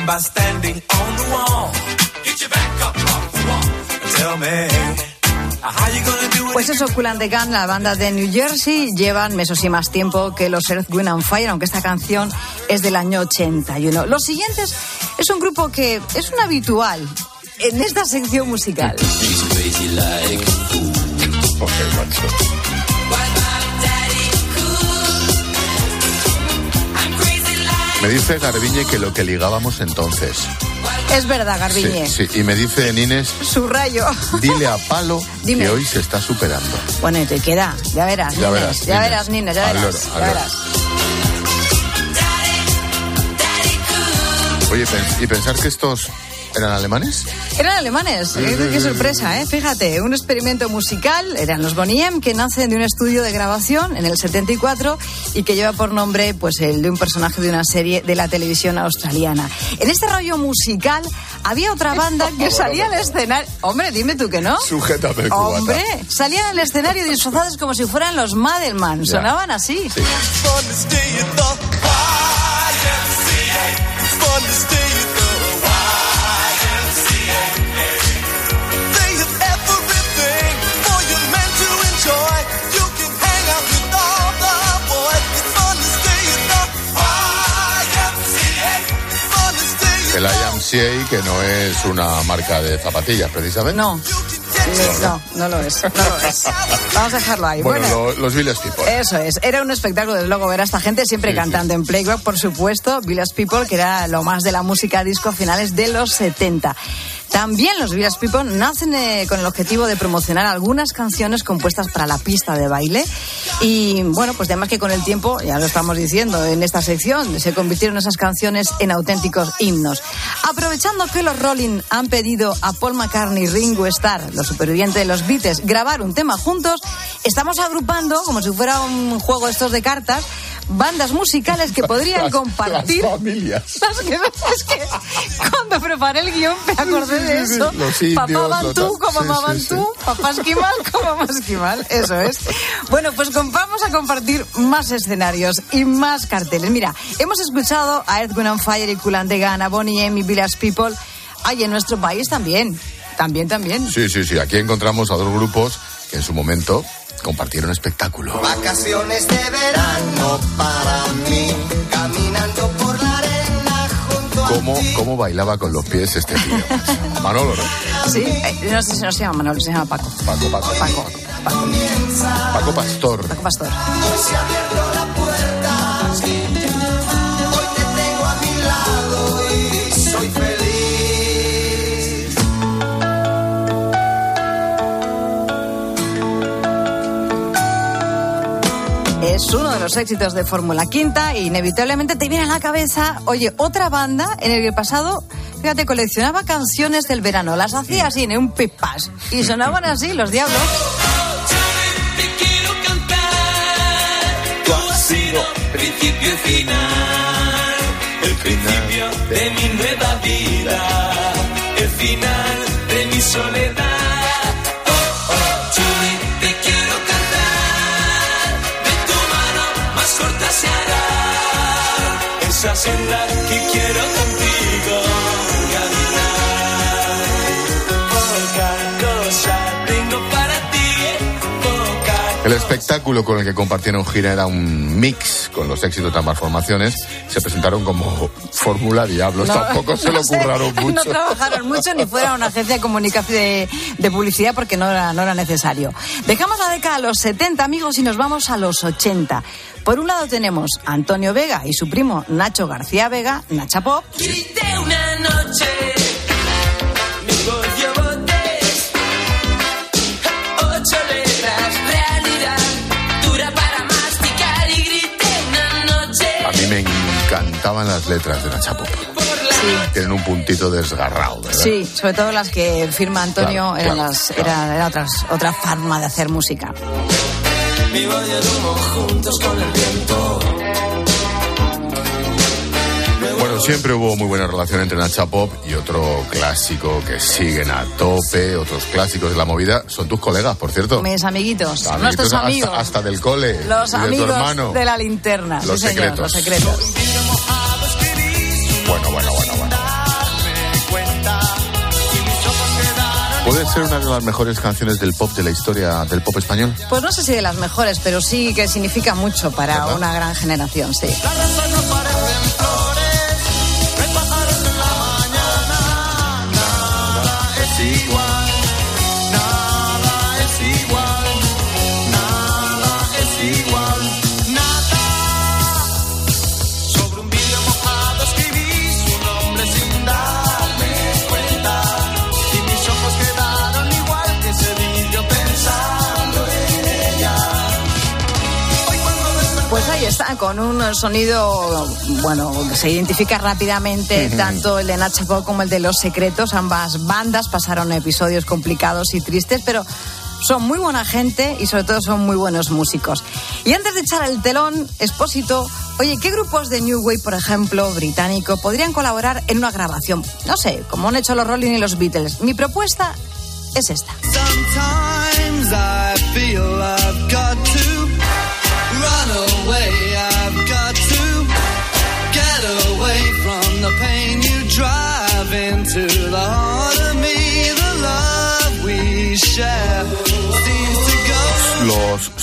By standing on the wall. Get your back up off the wall. Tell me. uh, How you gonna do it? Pues eso, Cool and the Gang, la banda de New Jersey, llevan meses y más tiempo que los Earth, Wind and Fire, aunque esta canción es del año 81. Los siguientes es un grupo que es un habitual en esta sección musical. Me dice Garbiñe que lo que ligábamos entonces. Es verdad, Garbiñe. Sí, sí. Y me dice Nines, Subrayo. dile a Palo Dime. que hoy se está superando. Bueno, y te queda. Ya verás, Ya Nines, verás, ya verás, Nines, ya verás. loro, ya verás. Oye, y pensar que estos eran alemanes. Eran alemanes, eh, qué sorpresa, ¿eh? Fíjate, un experimento musical, eran los Bonnie M, que nacen de un estudio de grabación en el 74 y que lleva por nombre pues el de un personaje de una serie de la televisión australiana. En este rollo musical había otra banda que salía al escenario... Hombre, dime tú que no. Sujétame el. Hombre, salían al escenario disfrazados como si fueran los Madelman, sonaban así. Fun El IMCA, que no es una marca de zapatillas, precisamente. No, no, no lo es, no lo es. Vamos a dejarlo ahí. Bueno, bueno lo- los Village People. Eso es, era un espectáculo desde luego ver a esta gente siempre Sí, cantando en playback, por supuesto, Village People, que era lo más de la música disco finales de los 70. También los Village People nacen eh, con el objetivo de promocionar algunas canciones compuestas para la pista de baile y bueno, pues además que con el tiempo, ya lo estamos diciendo en esta sección, se convirtieron esas canciones en auténticos himnos. Aprovechando que los Rolling han pedido a Paul McCartney y Ringo Starr, los supervivientes de los Beatles, grabar un tema juntos, estamos agrupando, como si fuera un juego estos de cartas, bandas musicales que podrían Las- compartir. las familias. Las que- es que cuando preparé el guion me acordé de eso. Los indios, Papá Bantú como mamá. Bantú, papá esquimal como mamá esquimal. Eso es. Bueno, pues vamos a compartir más escenarios y más carteles. Mira, hemos escuchado a Earth, Wind Fire y Cool and the Gun, a Bonnie M y Village People. Ay, en nuestro país también. También, también. Sí, sí, sí. Aquí encontramos a dos grupos que en su momento compartieron espectáculo. Vacaciones de verano para mí, caminando por la arena junto a ¿Cómo, cómo bailaba con los pies este tío? Manolo, ¿no? Sí, eh, no sé si no se llama Manuel, se llama Paco. Paco, Paco, Paco. Paco Pastor. Paco Pastor. es uno de los éxitos de Fórmula Quinta e inevitablemente te viene a la cabeza, oye, otra banda en el que pasado, fíjate, coleccionaba canciones del verano, las hacía así en un pipas y sonaban así los diablos. El principio de mi nueva. Esa senda que quiero contigo El espectáculo con el que compartieron gira era un mix con los éxitos de ambas formaciones. Se presentaron como Fórmula Diablos. No, Tampoco se lo no sé, curraron No mucho. trabajaron mucho ni fuera una agencia de comunicación de, de publicidad porque no era, no era necesario. Dejamos la década de los 70, amigos, y nos vamos a los 80. Por un lado tenemos a Antonio Vega y su primo Nacho García Vega, Nacha Pop. Grité una noche, encantaban las letras de Nacha Pop. Tienen un puntito desgarrado, ¿verdad? Sí, sobre todo las que firma Antonio Claro, eran, claro, las, era, era otras, otra forma de hacer música. Vivo y el humo juntos con el viento. Bueno, siempre hubo muy buena relación entre Nacha Pop y otro clásico que siguen a tope, otros clásicos de la movida. Son tus colegas, por cierto. Mis amiguitos, Amiguitos nuestros hasta- amigos. Hasta, del cole. Los y de tu amigos hermano. de la linterna. Los sí, señor, los secretos. Bueno, bueno, bueno, bueno. ¿Puede ser una de las mejores canciones del pop de la historia del pop español? Pues no sé si de las mejores, pero sí que significa mucho para ¿Verdad? una gran generación, sí. Es con un sonido, bueno, que se identifica rápidamente, tanto el de Nacha Pop como el de Los Secretos. Ambas bandas pasaron episodios complicados y tristes, pero son muy buena gente y sobre todo son muy buenos músicos. Y antes de echar el telón, Expósito, oye, ¿qué grupos de New Wave, por ejemplo, británico, podrían colaborar en una grabación? No sé, como han hecho los Rolling y los Beatles. Mi propuesta es esta.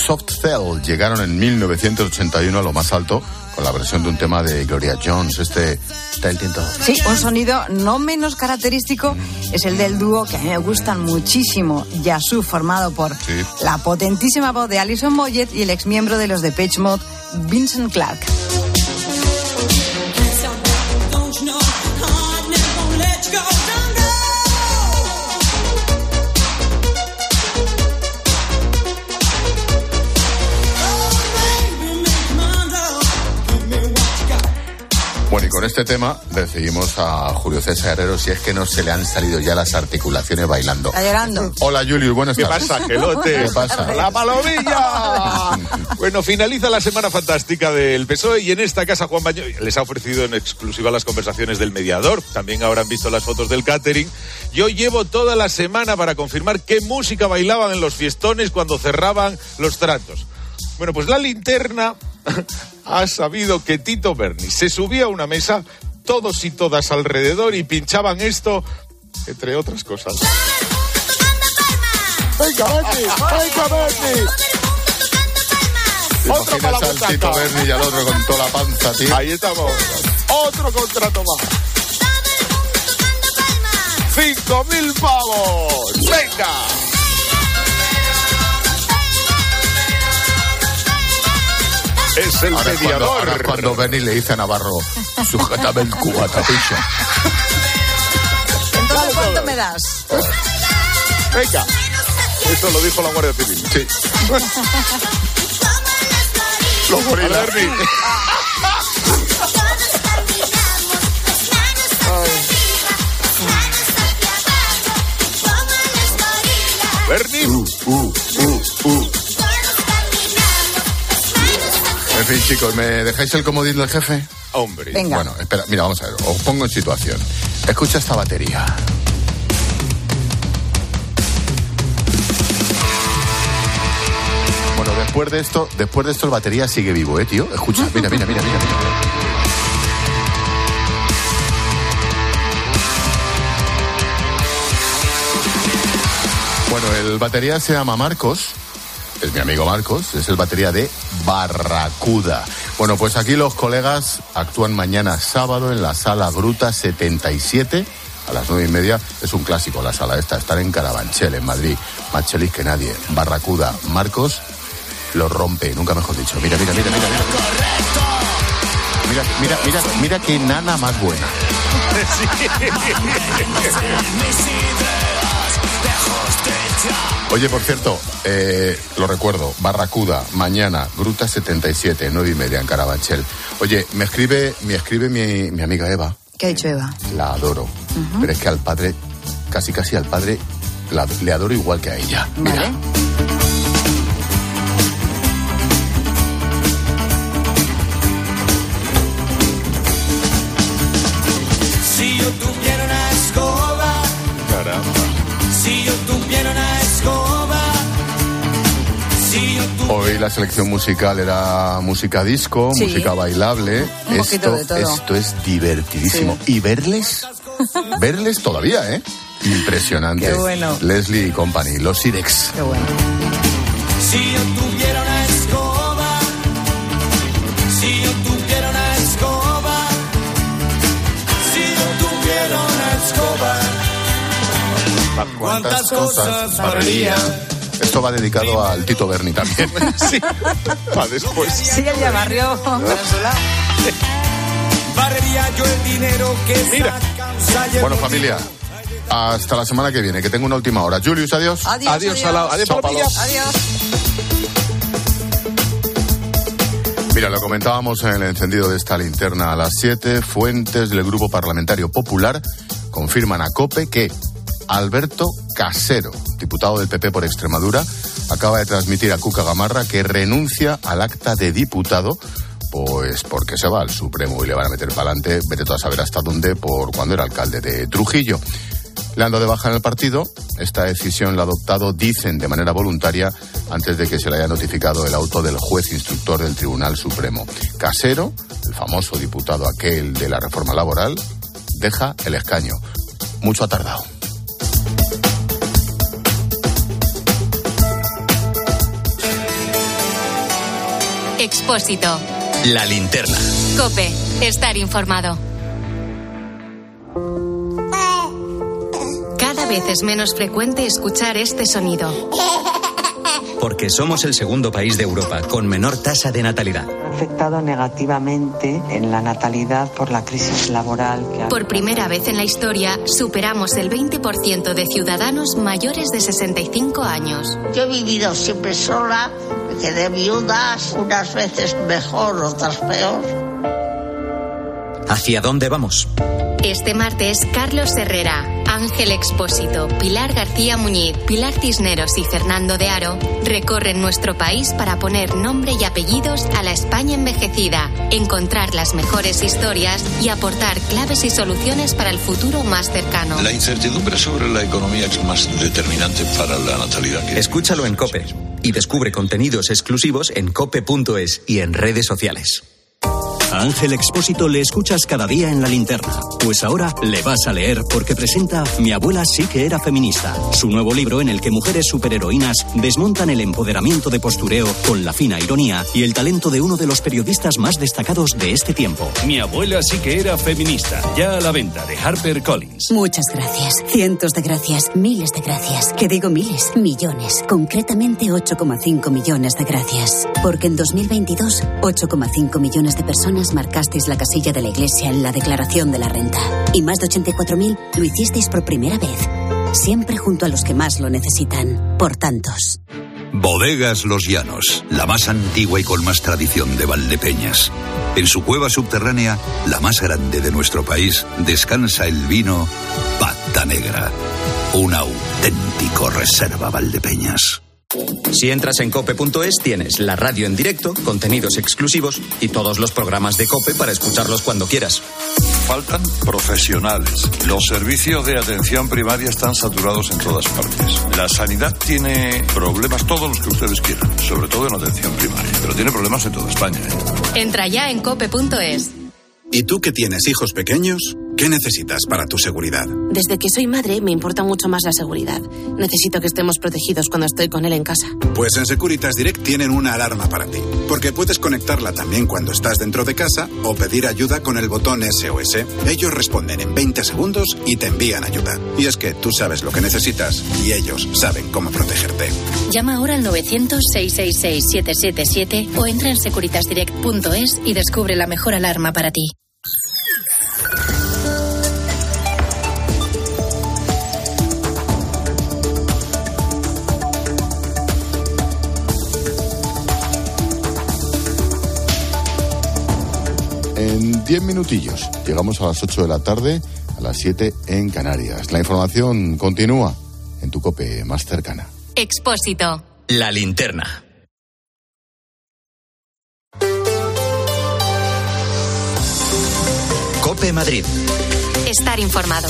Soft Cell llegaron en 1981 a lo más alto con la versión de un tema de Gloria Jones, este. Sí, un sonido no menos característico es el del dúo que a mí me gustan muchísimo, Yasu, formado por la potentísima voz de Alison Moyet y el exmiembro de los Depeche Mode, Vincent Clark. Este tema recibimos a Julio César Herrero si es que no se le han salido ya las articulaciones bailando. Está llorando. Hola, Julius, buenas ¿Qué tardes. pasa, gelote? ¿Qué pasa? ¡La palomilla! bueno, finaliza la semana fantástica del PSOE y en esta casa Juan Baño les ha ofrecido en exclusiva las conversaciones del mediador. También habrán visto las fotos del catering. Yo llevo toda la semana para confirmar qué música bailaban en los fiestones cuando cerraban los tratos. Bueno, pues la linterna ha sabido que Tito Berni se subía a una mesa, todos y todas alrededor y pinchaban esto, entre otras cosas. Venga, Berni, venga, Berni. ¿Te Otro para la al. Tito Berni y al otro con toda la panza, tío? Ahí estamos. Otro contrato más. ¡Cinco mil pavos! ¡Venga! Es el Ahora es cuando, mediador. ahora es cuando Berni le dice a Navarro, sujétame el cubata, picha. Entonces, ¿cuánto me das? Venga. Eso lo dijo la Guardia Civil. Sí. Los gorilas. Berni. Berni. Uh, uh, uh, fin, chicos, ¿me dejáis el comodín del jefe? Hombre. Venga. Bueno, espera, mira, vamos a ver, os pongo en situación. Escucha esta batería. Bueno, después de esto, después de esto el batería sigue vivo, ¿eh, tío? Escucha, mira, mira, mira, mira, mira. Bueno, el batería se llama Marcos, es mi amigo Marcos, es el batería de Barracuda. Bueno, pues aquí los colegas actúan mañana sábado en la sala Gruta 77 a las nueve y media. Es un clásico la sala esta, estar en Carabanchel, en Madrid. Más chelis que nadie. Barracuda, Marcos lo rompe, nunca mejor dicho. Mira, mira, mira, mira, mira. Mira, mira, mira, mira qué nana más buena. Oye, por cierto, eh, lo recuerdo, Barracuda, mañana, Gruta 77, nueve y media en Carabanchel. Oye, me escribe, me escribe mi, mi amiga Eva, ¿Qué ha dicho Eva? la adoro, pero es que al padre, casi casi al padre, la- le adoro igual que a ella. Mira, Vale. Hoy la selección musical era música disco, Sí. música bailable. Un poquito de todo. esto es divertidísimo. Y verles, verles todavía, ¿eh? Impresionante. Qué bueno. Leslie y Company, los Sirex. Qué bueno. Si yo tuviera una escoba, si yo tuviera una escoba, si yo tuviera una escoba, ¿Cuántas cosas barrería? Esto va dedicado al Tito Berni también. sí. Para después. Sí, el dinero que Mira. Bueno, familia, hasta la semana que viene, que tengo una última hora. Julius, adiós. Adiós, Adiós. Adiós, Palomilla. Palo. Adiós. Mira, lo comentábamos en el encendido de esta linterna a las 7. Fuentes del Grupo Parlamentario Popular confirman a COPE que Alberto Casero, diputado del PP por Extremadura, acaba de transmitir a Cuca Gamarra que renuncia al acta de diputado, pues porque se va al Supremo y le van a meter para adelante, vete tú a saber hasta dónde, por cuando era alcalde de Trujillo. Le han dado de baja en el partido. Esta decisión la ha adoptado, dicen, de manera voluntaria, antes de que se le haya notificado el auto del juez instructor del Tribunal Supremo. Casero, el famoso diputado aquel de la reforma laboral, deja el escaño. Mucho ha tardado. Expósito. La linterna. Cope. Estar informado. Cada vez es menos frecuente escuchar este sonido. Porque somos el segundo país de Europa con menor tasa de natalidad. afectado negativamente en la natalidad por la crisis laboral que ha Por primera vez en la historia, superamos el 20% de ciudadanos mayores de 65 años. Yo he vivido siempre sola, me quedé viuda, unas veces mejor, otras peor. ¿Hacia dónde vamos? Este martes, Carlos Herrera, Ángel Expósito, Pilar García Muñiz, Pilar Cisneros y Fernando de Aro recorren nuestro país para poner nombre y apellidos a la España envejecida, encontrar las mejores historias y aportar claves y soluciones para el futuro más cercano. La incertidumbre sobre la economía es más determinante para la natalidad que Escúchalo en Cope y descubre contenidos exclusivos en cope.es y en redes sociales. A Ángel Expósito le escuchas cada día en la linterna. Pues ahora le vas a leer porque presenta Mi abuela sí que era feminista. Su nuevo libro en el que mujeres superheroínas desmontan el empoderamiento de postureo con la fina ironía y el talento de uno de los periodistas más destacados de este tiempo. Mi abuela sí que era feminista. Ya a la venta de Harper Collins. Muchas gracias. Cientos de gracias. Miles de gracias. Que digo miles, millones. Concretamente 8,5 millones de gracias. Porque en 2022, 8,5 millones de personas marcasteis la casilla de la Iglesia en la declaración de la renta. Y más de 84.000 lo hicisteis por primera vez. Siempre junto a los que más lo necesitan. Por tantos. Bodegas Los Llanos, la más antigua y con más tradición de Valdepeñas. En su cueva subterránea, la más grande de nuestro país, descansa el vino Pata Negra, un auténtico reserva Valdepeñas. Si entras en cope.es tienes la radio en directo, contenidos exclusivos y todos los programas de cope para escucharlos cuando quieras. Faltan profesionales. Los servicios de atención primaria están saturados en todas partes. La sanidad tiene problemas todos los que ustedes quieran, sobre todo en atención primaria, pero tiene problemas en toda España. ¿eh? Entra ya en cope.es. ¿Y tú que tienes hijos pequeños? ¿Qué necesitas para tu seguridad? Desde que soy madre me importa mucho más la seguridad. Necesito que estemos protegidos cuando estoy con él en casa. Pues en Securitas Direct tienen una alarma para ti, porque puedes conectarla también cuando estás dentro de casa o pedir ayuda con el botón SOS. Ellos responden en 20 segundos y te envían ayuda. Y es que tú sabes lo que necesitas y ellos saben cómo protegerte. Llama ahora al 900-666-777 o entra en securitasdirect.es y descubre la mejor alarma para ti. En 10 minutillos llegamos a las 8 de la tarde, a las 7 en Canarias. La información continúa en tu cope más cercana. Expósito. La linterna. Cope Madrid. Estar informado.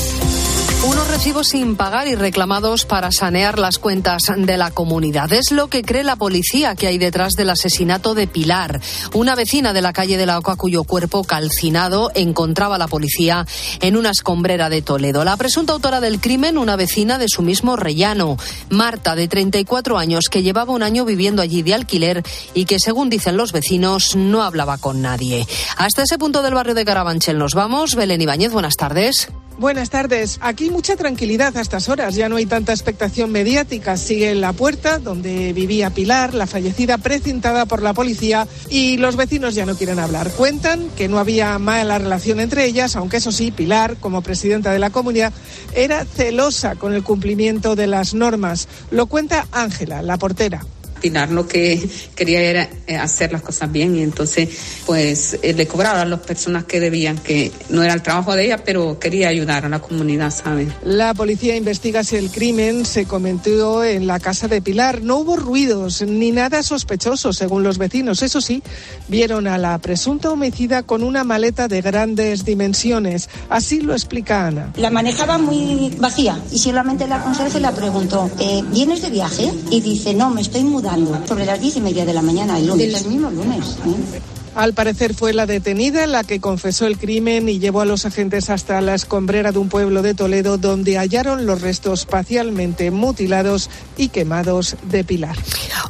Unos recibos sin pagar y reclamados para sanear las cuentas de la comunidad. Es lo que cree la policía que hay detrás del asesinato de Pilar, una vecina de la calle de la Oca cuyo cuerpo calcinado encontraba la policía en una escombrera de Toledo. La presunta autora del crimen, una vecina de su mismo rellano, Marta, de 34 años, que llevaba un año viviendo allí de alquiler y que, según dicen los vecinos, no hablaba con nadie. Hasta ese punto del barrio de Carabanchel nos vamos. Belén Ibáñez, buenas tardes. Buenas tardes. Aquí mucha tranquilidad a estas horas. Ya no hay tanta expectación mediática. Sigue en la puerta donde vivía Pilar, la fallecida precintada por la policía, y los vecinos ya no quieren hablar. Cuentan que no había mala relación entre ellas, aunque eso sí, Pilar, como presidenta de la comunidad, era celosa con el cumplimiento de las normas. Lo cuenta Ángela, la portera. Pilar lo que quería era eh, hacer las cosas bien y entonces pues eh, le cobraba a las personas que debían, que no era el trabajo de ella, pero quería ayudar a la comunidad, ¿sabes? La policía investiga si el crimen se cometió en la casa de Pilar. No hubo ruidos ni nada sospechoso, según los vecinos. Eso sí, vieron a la presunta homicida con una maleta de grandes dimensiones. Así lo explica Ana. La manejaba muy vacía y solamente la conserje le preguntó, eh, ¿vienes de viaje? Y dice, no, me estoy mudando sobre las diez y media de la mañana, el lunes, el mismo lunes. ¿eh? Al parecer fue la detenida la que confesó el crimen y llevó a los agentes hasta la escombrera de un pueblo de Toledo donde hallaron los restos parcialmente mutilados y quemados de Pilar.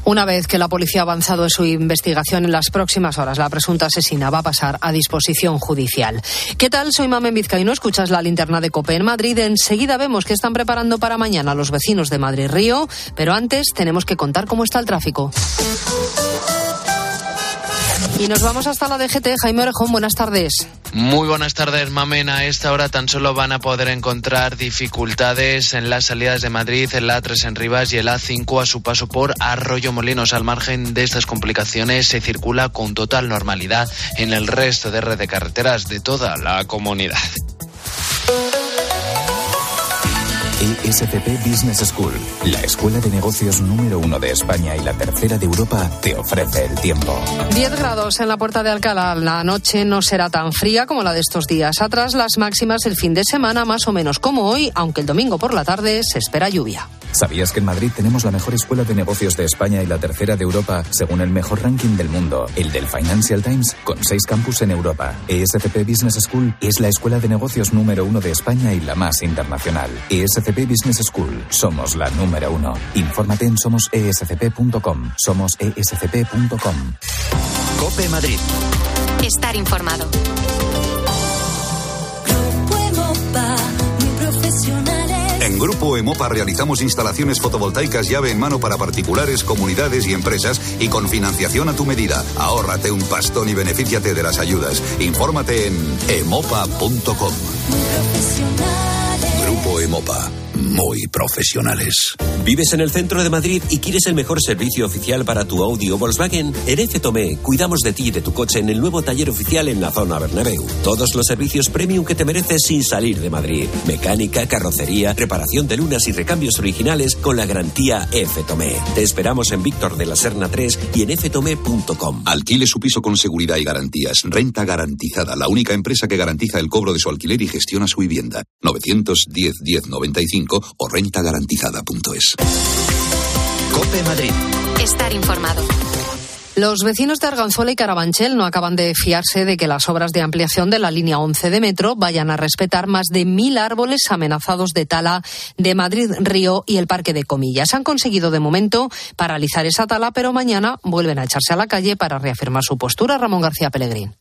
Una vez que la policía ha avanzado en su investigación en las próximas horas, la presunta asesina va a pasar a disposición judicial. ¿Qué tal? Soy Mamen Vizcaíno, escuchas la linterna de COPE en Madrid. Enseguida vemos que están preparando para mañana los vecinos de Madrid Río, pero antes tenemos que contar cómo está el tráfico. Y nos vamos hasta la DGT. Jaime Orejón, buenas tardes. Muy buenas tardes, Mamen. A esta hora tan solo van a poder encontrar dificultades en las salidas de Madrid, en la A3 en Rivas y el A5 a su paso por Arroyo Molinos. Al margen de estas complicaciones, se circula con total normalidad en el resto de red de carreteras de toda la comunidad. ESCP Business School, la escuela de negocios número uno de España y la tercera de Europa, te ofrece el tiempo. 10 grados en la puerta de Alcalá. La noche no será tan fría como la de estos días. Atrás las máximas el fin de semana, más o menos como hoy, aunque el domingo por la tarde se espera lluvia. ¿Sabías que en Madrid tenemos la mejor escuela de negocios de España y la tercera de Europa, según el mejor ranking del mundo, el del Financial Times, con seis campus en Europa? ESCP Business School es la escuela de negocios número uno de España y la más internacional. ESCP Business School, somos la número uno. Infórmate en somosescp.com. Somosescp.com. Cope Madrid. Estar informado. En Grupo Emopa realizamos instalaciones fotovoltaicas llave en mano para particulares, comunidades y empresas y con financiación a tu medida. Ahórrate un pastón y benefíciate de las ayudas. Infórmate en emopa.com. Grupo Emopa. Muy profesionales. ¿Vives en el centro de Madrid y quieres el mejor servicio oficial para tu Audi o Volkswagen? En F Tomé cuidamos de ti y de tu coche en el nuevo taller oficial en la zona Bernabéu. Todos los servicios premium que te mereces sin salir de Madrid. Mecánica, carrocería, reparación de lunas y recambios originales con la garantía F Tomé. Te esperamos en Víctor de la Serna 3 y en ftomé.com. Alquile su piso con seguridad y garantías. Renta garantizada, la única empresa que garantiza el cobro de su alquiler y gestiona su vivienda. 910 1095 o rentagarantizada.es. Cope Madrid. Estar informado. Los vecinos de Arganzuela y Carabanchel no acaban de fiarse de que las obras de ampliación de la línea 11 de metro vayan a respetar más de mil árboles amenazados de tala de Madrid Río y el Parque de Comillas. Han conseguido de momento paralizar esa tala, pero mañana vuelven a echarse a la calle para reafirmar su postura. Ramón García Pellegrín.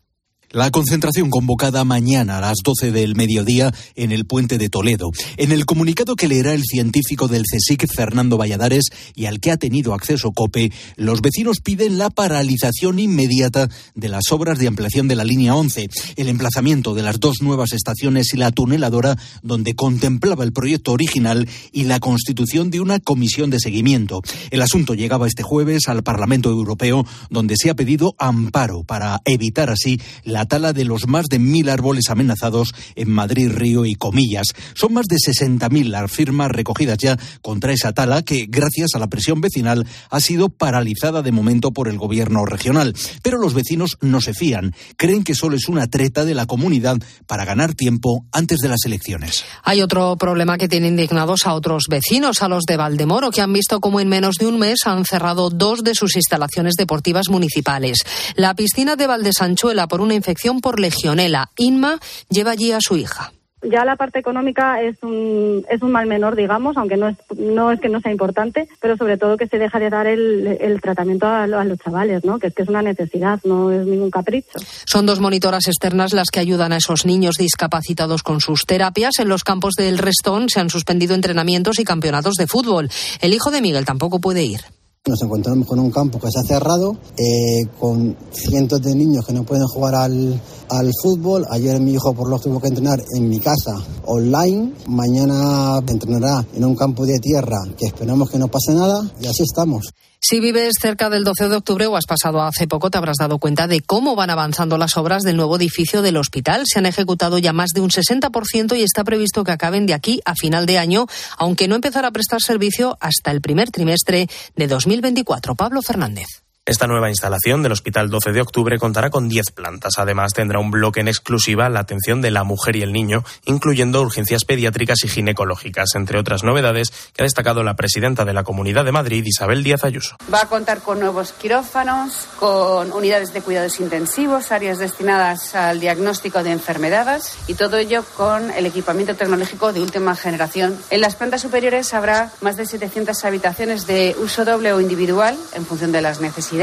La concentración convocada mañana a las 12 del mediodía en el puente de Toledo. En el comunicado que leerá el científico del CSIC, Fernando Valladares, y al que ha tenido acceso COPE, los vecinos piden la paralización inmediata de las obras de ampliación de la línea 11, el emplazamiento de las dos nuevas estaciones y la tuneladora donde contemplaba el proyecto original y la constitución de una comisión de seguimiento. El asunto llegaba este jueves al Parlamento Europeo, donde se ha pedido amparo para evitar así la tala de los más de mil árboles amenazados en Madrid, Río y Comillas. Son más de 60.000 las firmas recogidas ya contra esa tala que, gracias a la presión vecinal, ha sido paralizada de momento por el gobierno regional. Pero los vecinos no se fían. Creen que solo es una treta de la comunidad para ganar tiempo antes de las elecciones. Hay otro problema que tiene indignados a otros vecinos, a los de Valdemoro, que han visto cómo en menos de un mes han cerrado dos de sus instalaciones deportivas municipales. La piscina de Valdesanchuela por una infección por legionela. Inma lleva allí a su hija ya la parte económica es un, es un mal menor, digamos, aunque no es, no es que no sea importante, pero sobre todo que se deja de dar el, el tratamiento a, los chavales, ¿no? Que es que es una necesidad, no es ningún capricho. Son dos monitoras externas las que ayudan a esos niños discapacitados con sus terapias. En los campos del Restón se han suspendido entrenamientos y campeonatos de fútbol. El hijo de Miguel tampoco puede ir. Nos encontramos con un campo que se ha cerrado, eh, con cientos de niños que no pueden jugar al, al fútbol. Ayer mi hijo por lo tuvo que entrenar en mi casa online. Mañana entrenará en un campo de tierra que esperamos que no pase nada y así estamos. Si vives cerca del 12 de octubre o has pasado hace poco, te habrás dado cuenta de cómo van avanzando las obras del nuevo edificio del hospital. Se han ejecutado ya más de un 60% y está previsto que acaben de aquí a final de año, aunque no empezará a prestar servicio hasta el primer trimestre de 2024. Pablo Fernández. Esta nueva instalación del Hospital 12 de Octubre contará con 10 plantas. Además, tendrá un bloque en exclusiva la atención de la mujer y el niño, incluyendo urgencias pediátricas y ginecológicas, entre otras novedades que ha destacado la presidenta de la Comunidad de Madrid, Isabel Díaz Ayuso. Va a contar con nuevos quirófanos, con unidades de cuidados intensivos, áreas destinadas al diagnóstico de enfermedades y todo ello con el equipamiento tecnológico de última generación. En las plantas superiores habrá más de 700 habitaciones de uso doble o individual en función de las necesidades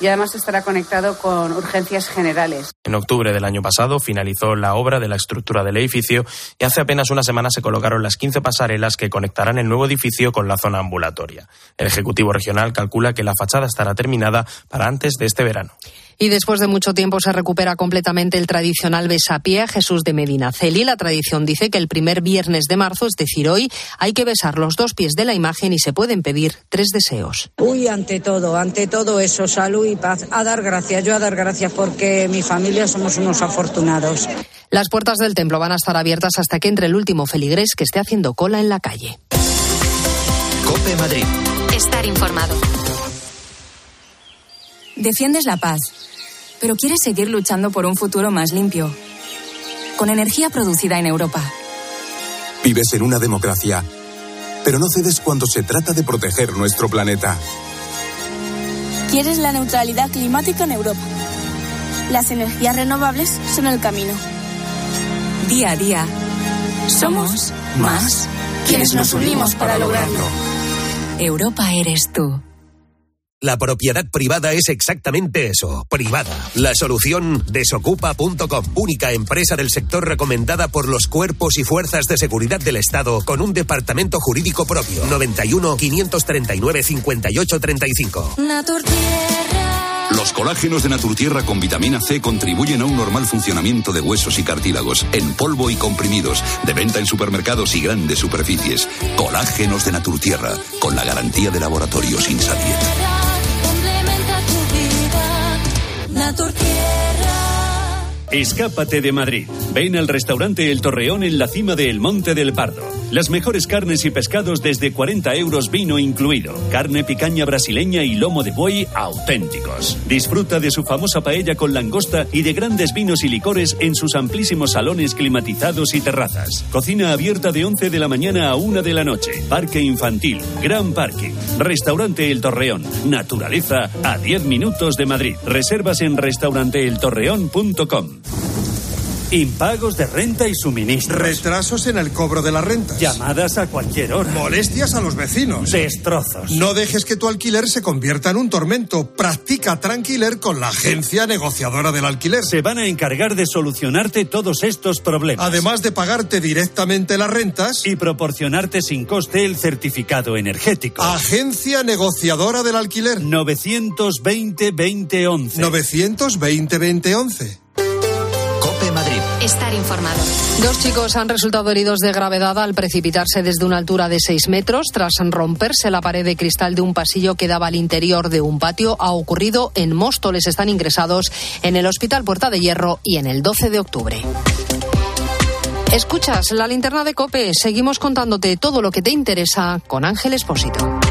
y además estará conectado con urgencias generales. En octubre del año pasado finalizó la obra de la estructura del edificio y hace apenas una semana se colocaron las 15 pasarelas que conectarán el nuevo edificio con la zona ambulatoria. El Ejecutivo Regional calcula que la fachada estará terminada para antes de este verano. Y después de mucho tiempo se recupera completamente el tradicional besapié a Jesús de Medina Celi. La tradición dice que el primer viernes de marzo, es decir, hoy, hay que besar los dos pies de la imagen y se pueden pedir tres deseos. Uy, ante todo, ante todo eso, salud y paz. A dar gracias, yo a dar gracias porque mi familia somos unos afortunados. Las puertas del templo van a estar abiertas hasta que entre el último feligrés que esté haciendo cola en la calle. Cope Madrid. Estar informado. Defiendes la paz, pero quieres seguir luchando por un futuro más limpio, con energía producida en Europa. Vives en una democracia, pero no cedes cuando se trata de proteger nuestro planeta. Quieres la neutralidad climática en Europa. Las energías renovables son el camino. Día a día, somos más quienes nos unimos para lograrlo. Europa eres tú. La propiedad privada es exactamente eso, privada. La solución desocupa.com, única empresa del sector recomendada por los cuerpos y fuerzas de seguridad del Estado con un departamento jurídico propio. 91 539 58 35. Los colágenos de Naturtierra con vitamina C contribuyen a un normal funcionamiento de huesos y cartílagos, en polvo y comprimidos, de venta en supermercados y grandes superficies. Colágenos de Naturtierra, con la garantía de laboratorios Insadiet. Complementa Escápate de Madrid. Ven al restaurante El Torreón en la cima del Monte del Pardo. Las mejores carnes y pescados desde 40 euros vino incluido. Carne picaña brasileña y lomo de buey auténticos. Disfruta de su famosa paella con langosta y de grandes vinos y licores en sus amplísimos salones climatizados y terrazas. Cocina abierta de 11 de la mañana a 1 de la noche. Parque infantil. Gran parking. Restaurante El Torreón. Naturaleza a 10 minutos de Madrid. Reservas en restauranteeltorreón.com. Impagos de renta y suministros. Retrasos en el cobro de la renta. Llamadas a cualquier hora. Molestias a los vecinos. Destrozos. No dejes que tu alquiler se convierta en un tormento. Practica Tranquiler con la agencia negociadora del alquiler. Se van a encargar de solucionarte todos estos problemas. Además de pagarte directamente las rentas. Y proporcionarte sin coste el certificado energético. Agencia negociadora del alquiler. 920-2011. 920-2011. Cope Madrid. Estar informado. Dos chicos han resultado heridos de gravedad al precipitarse desde una altura de 6 metros tras romperse la pared de cristal de un pasillo que daba al interior de un patio. Ha ocurrido en Móstoles. Están ingresados en el Hospital Puerta de Hierro y en el 12 de octubre. Escuchas la linterna de Cope. Seguimos contándote todo lo que te interesa con Ángel Espósito.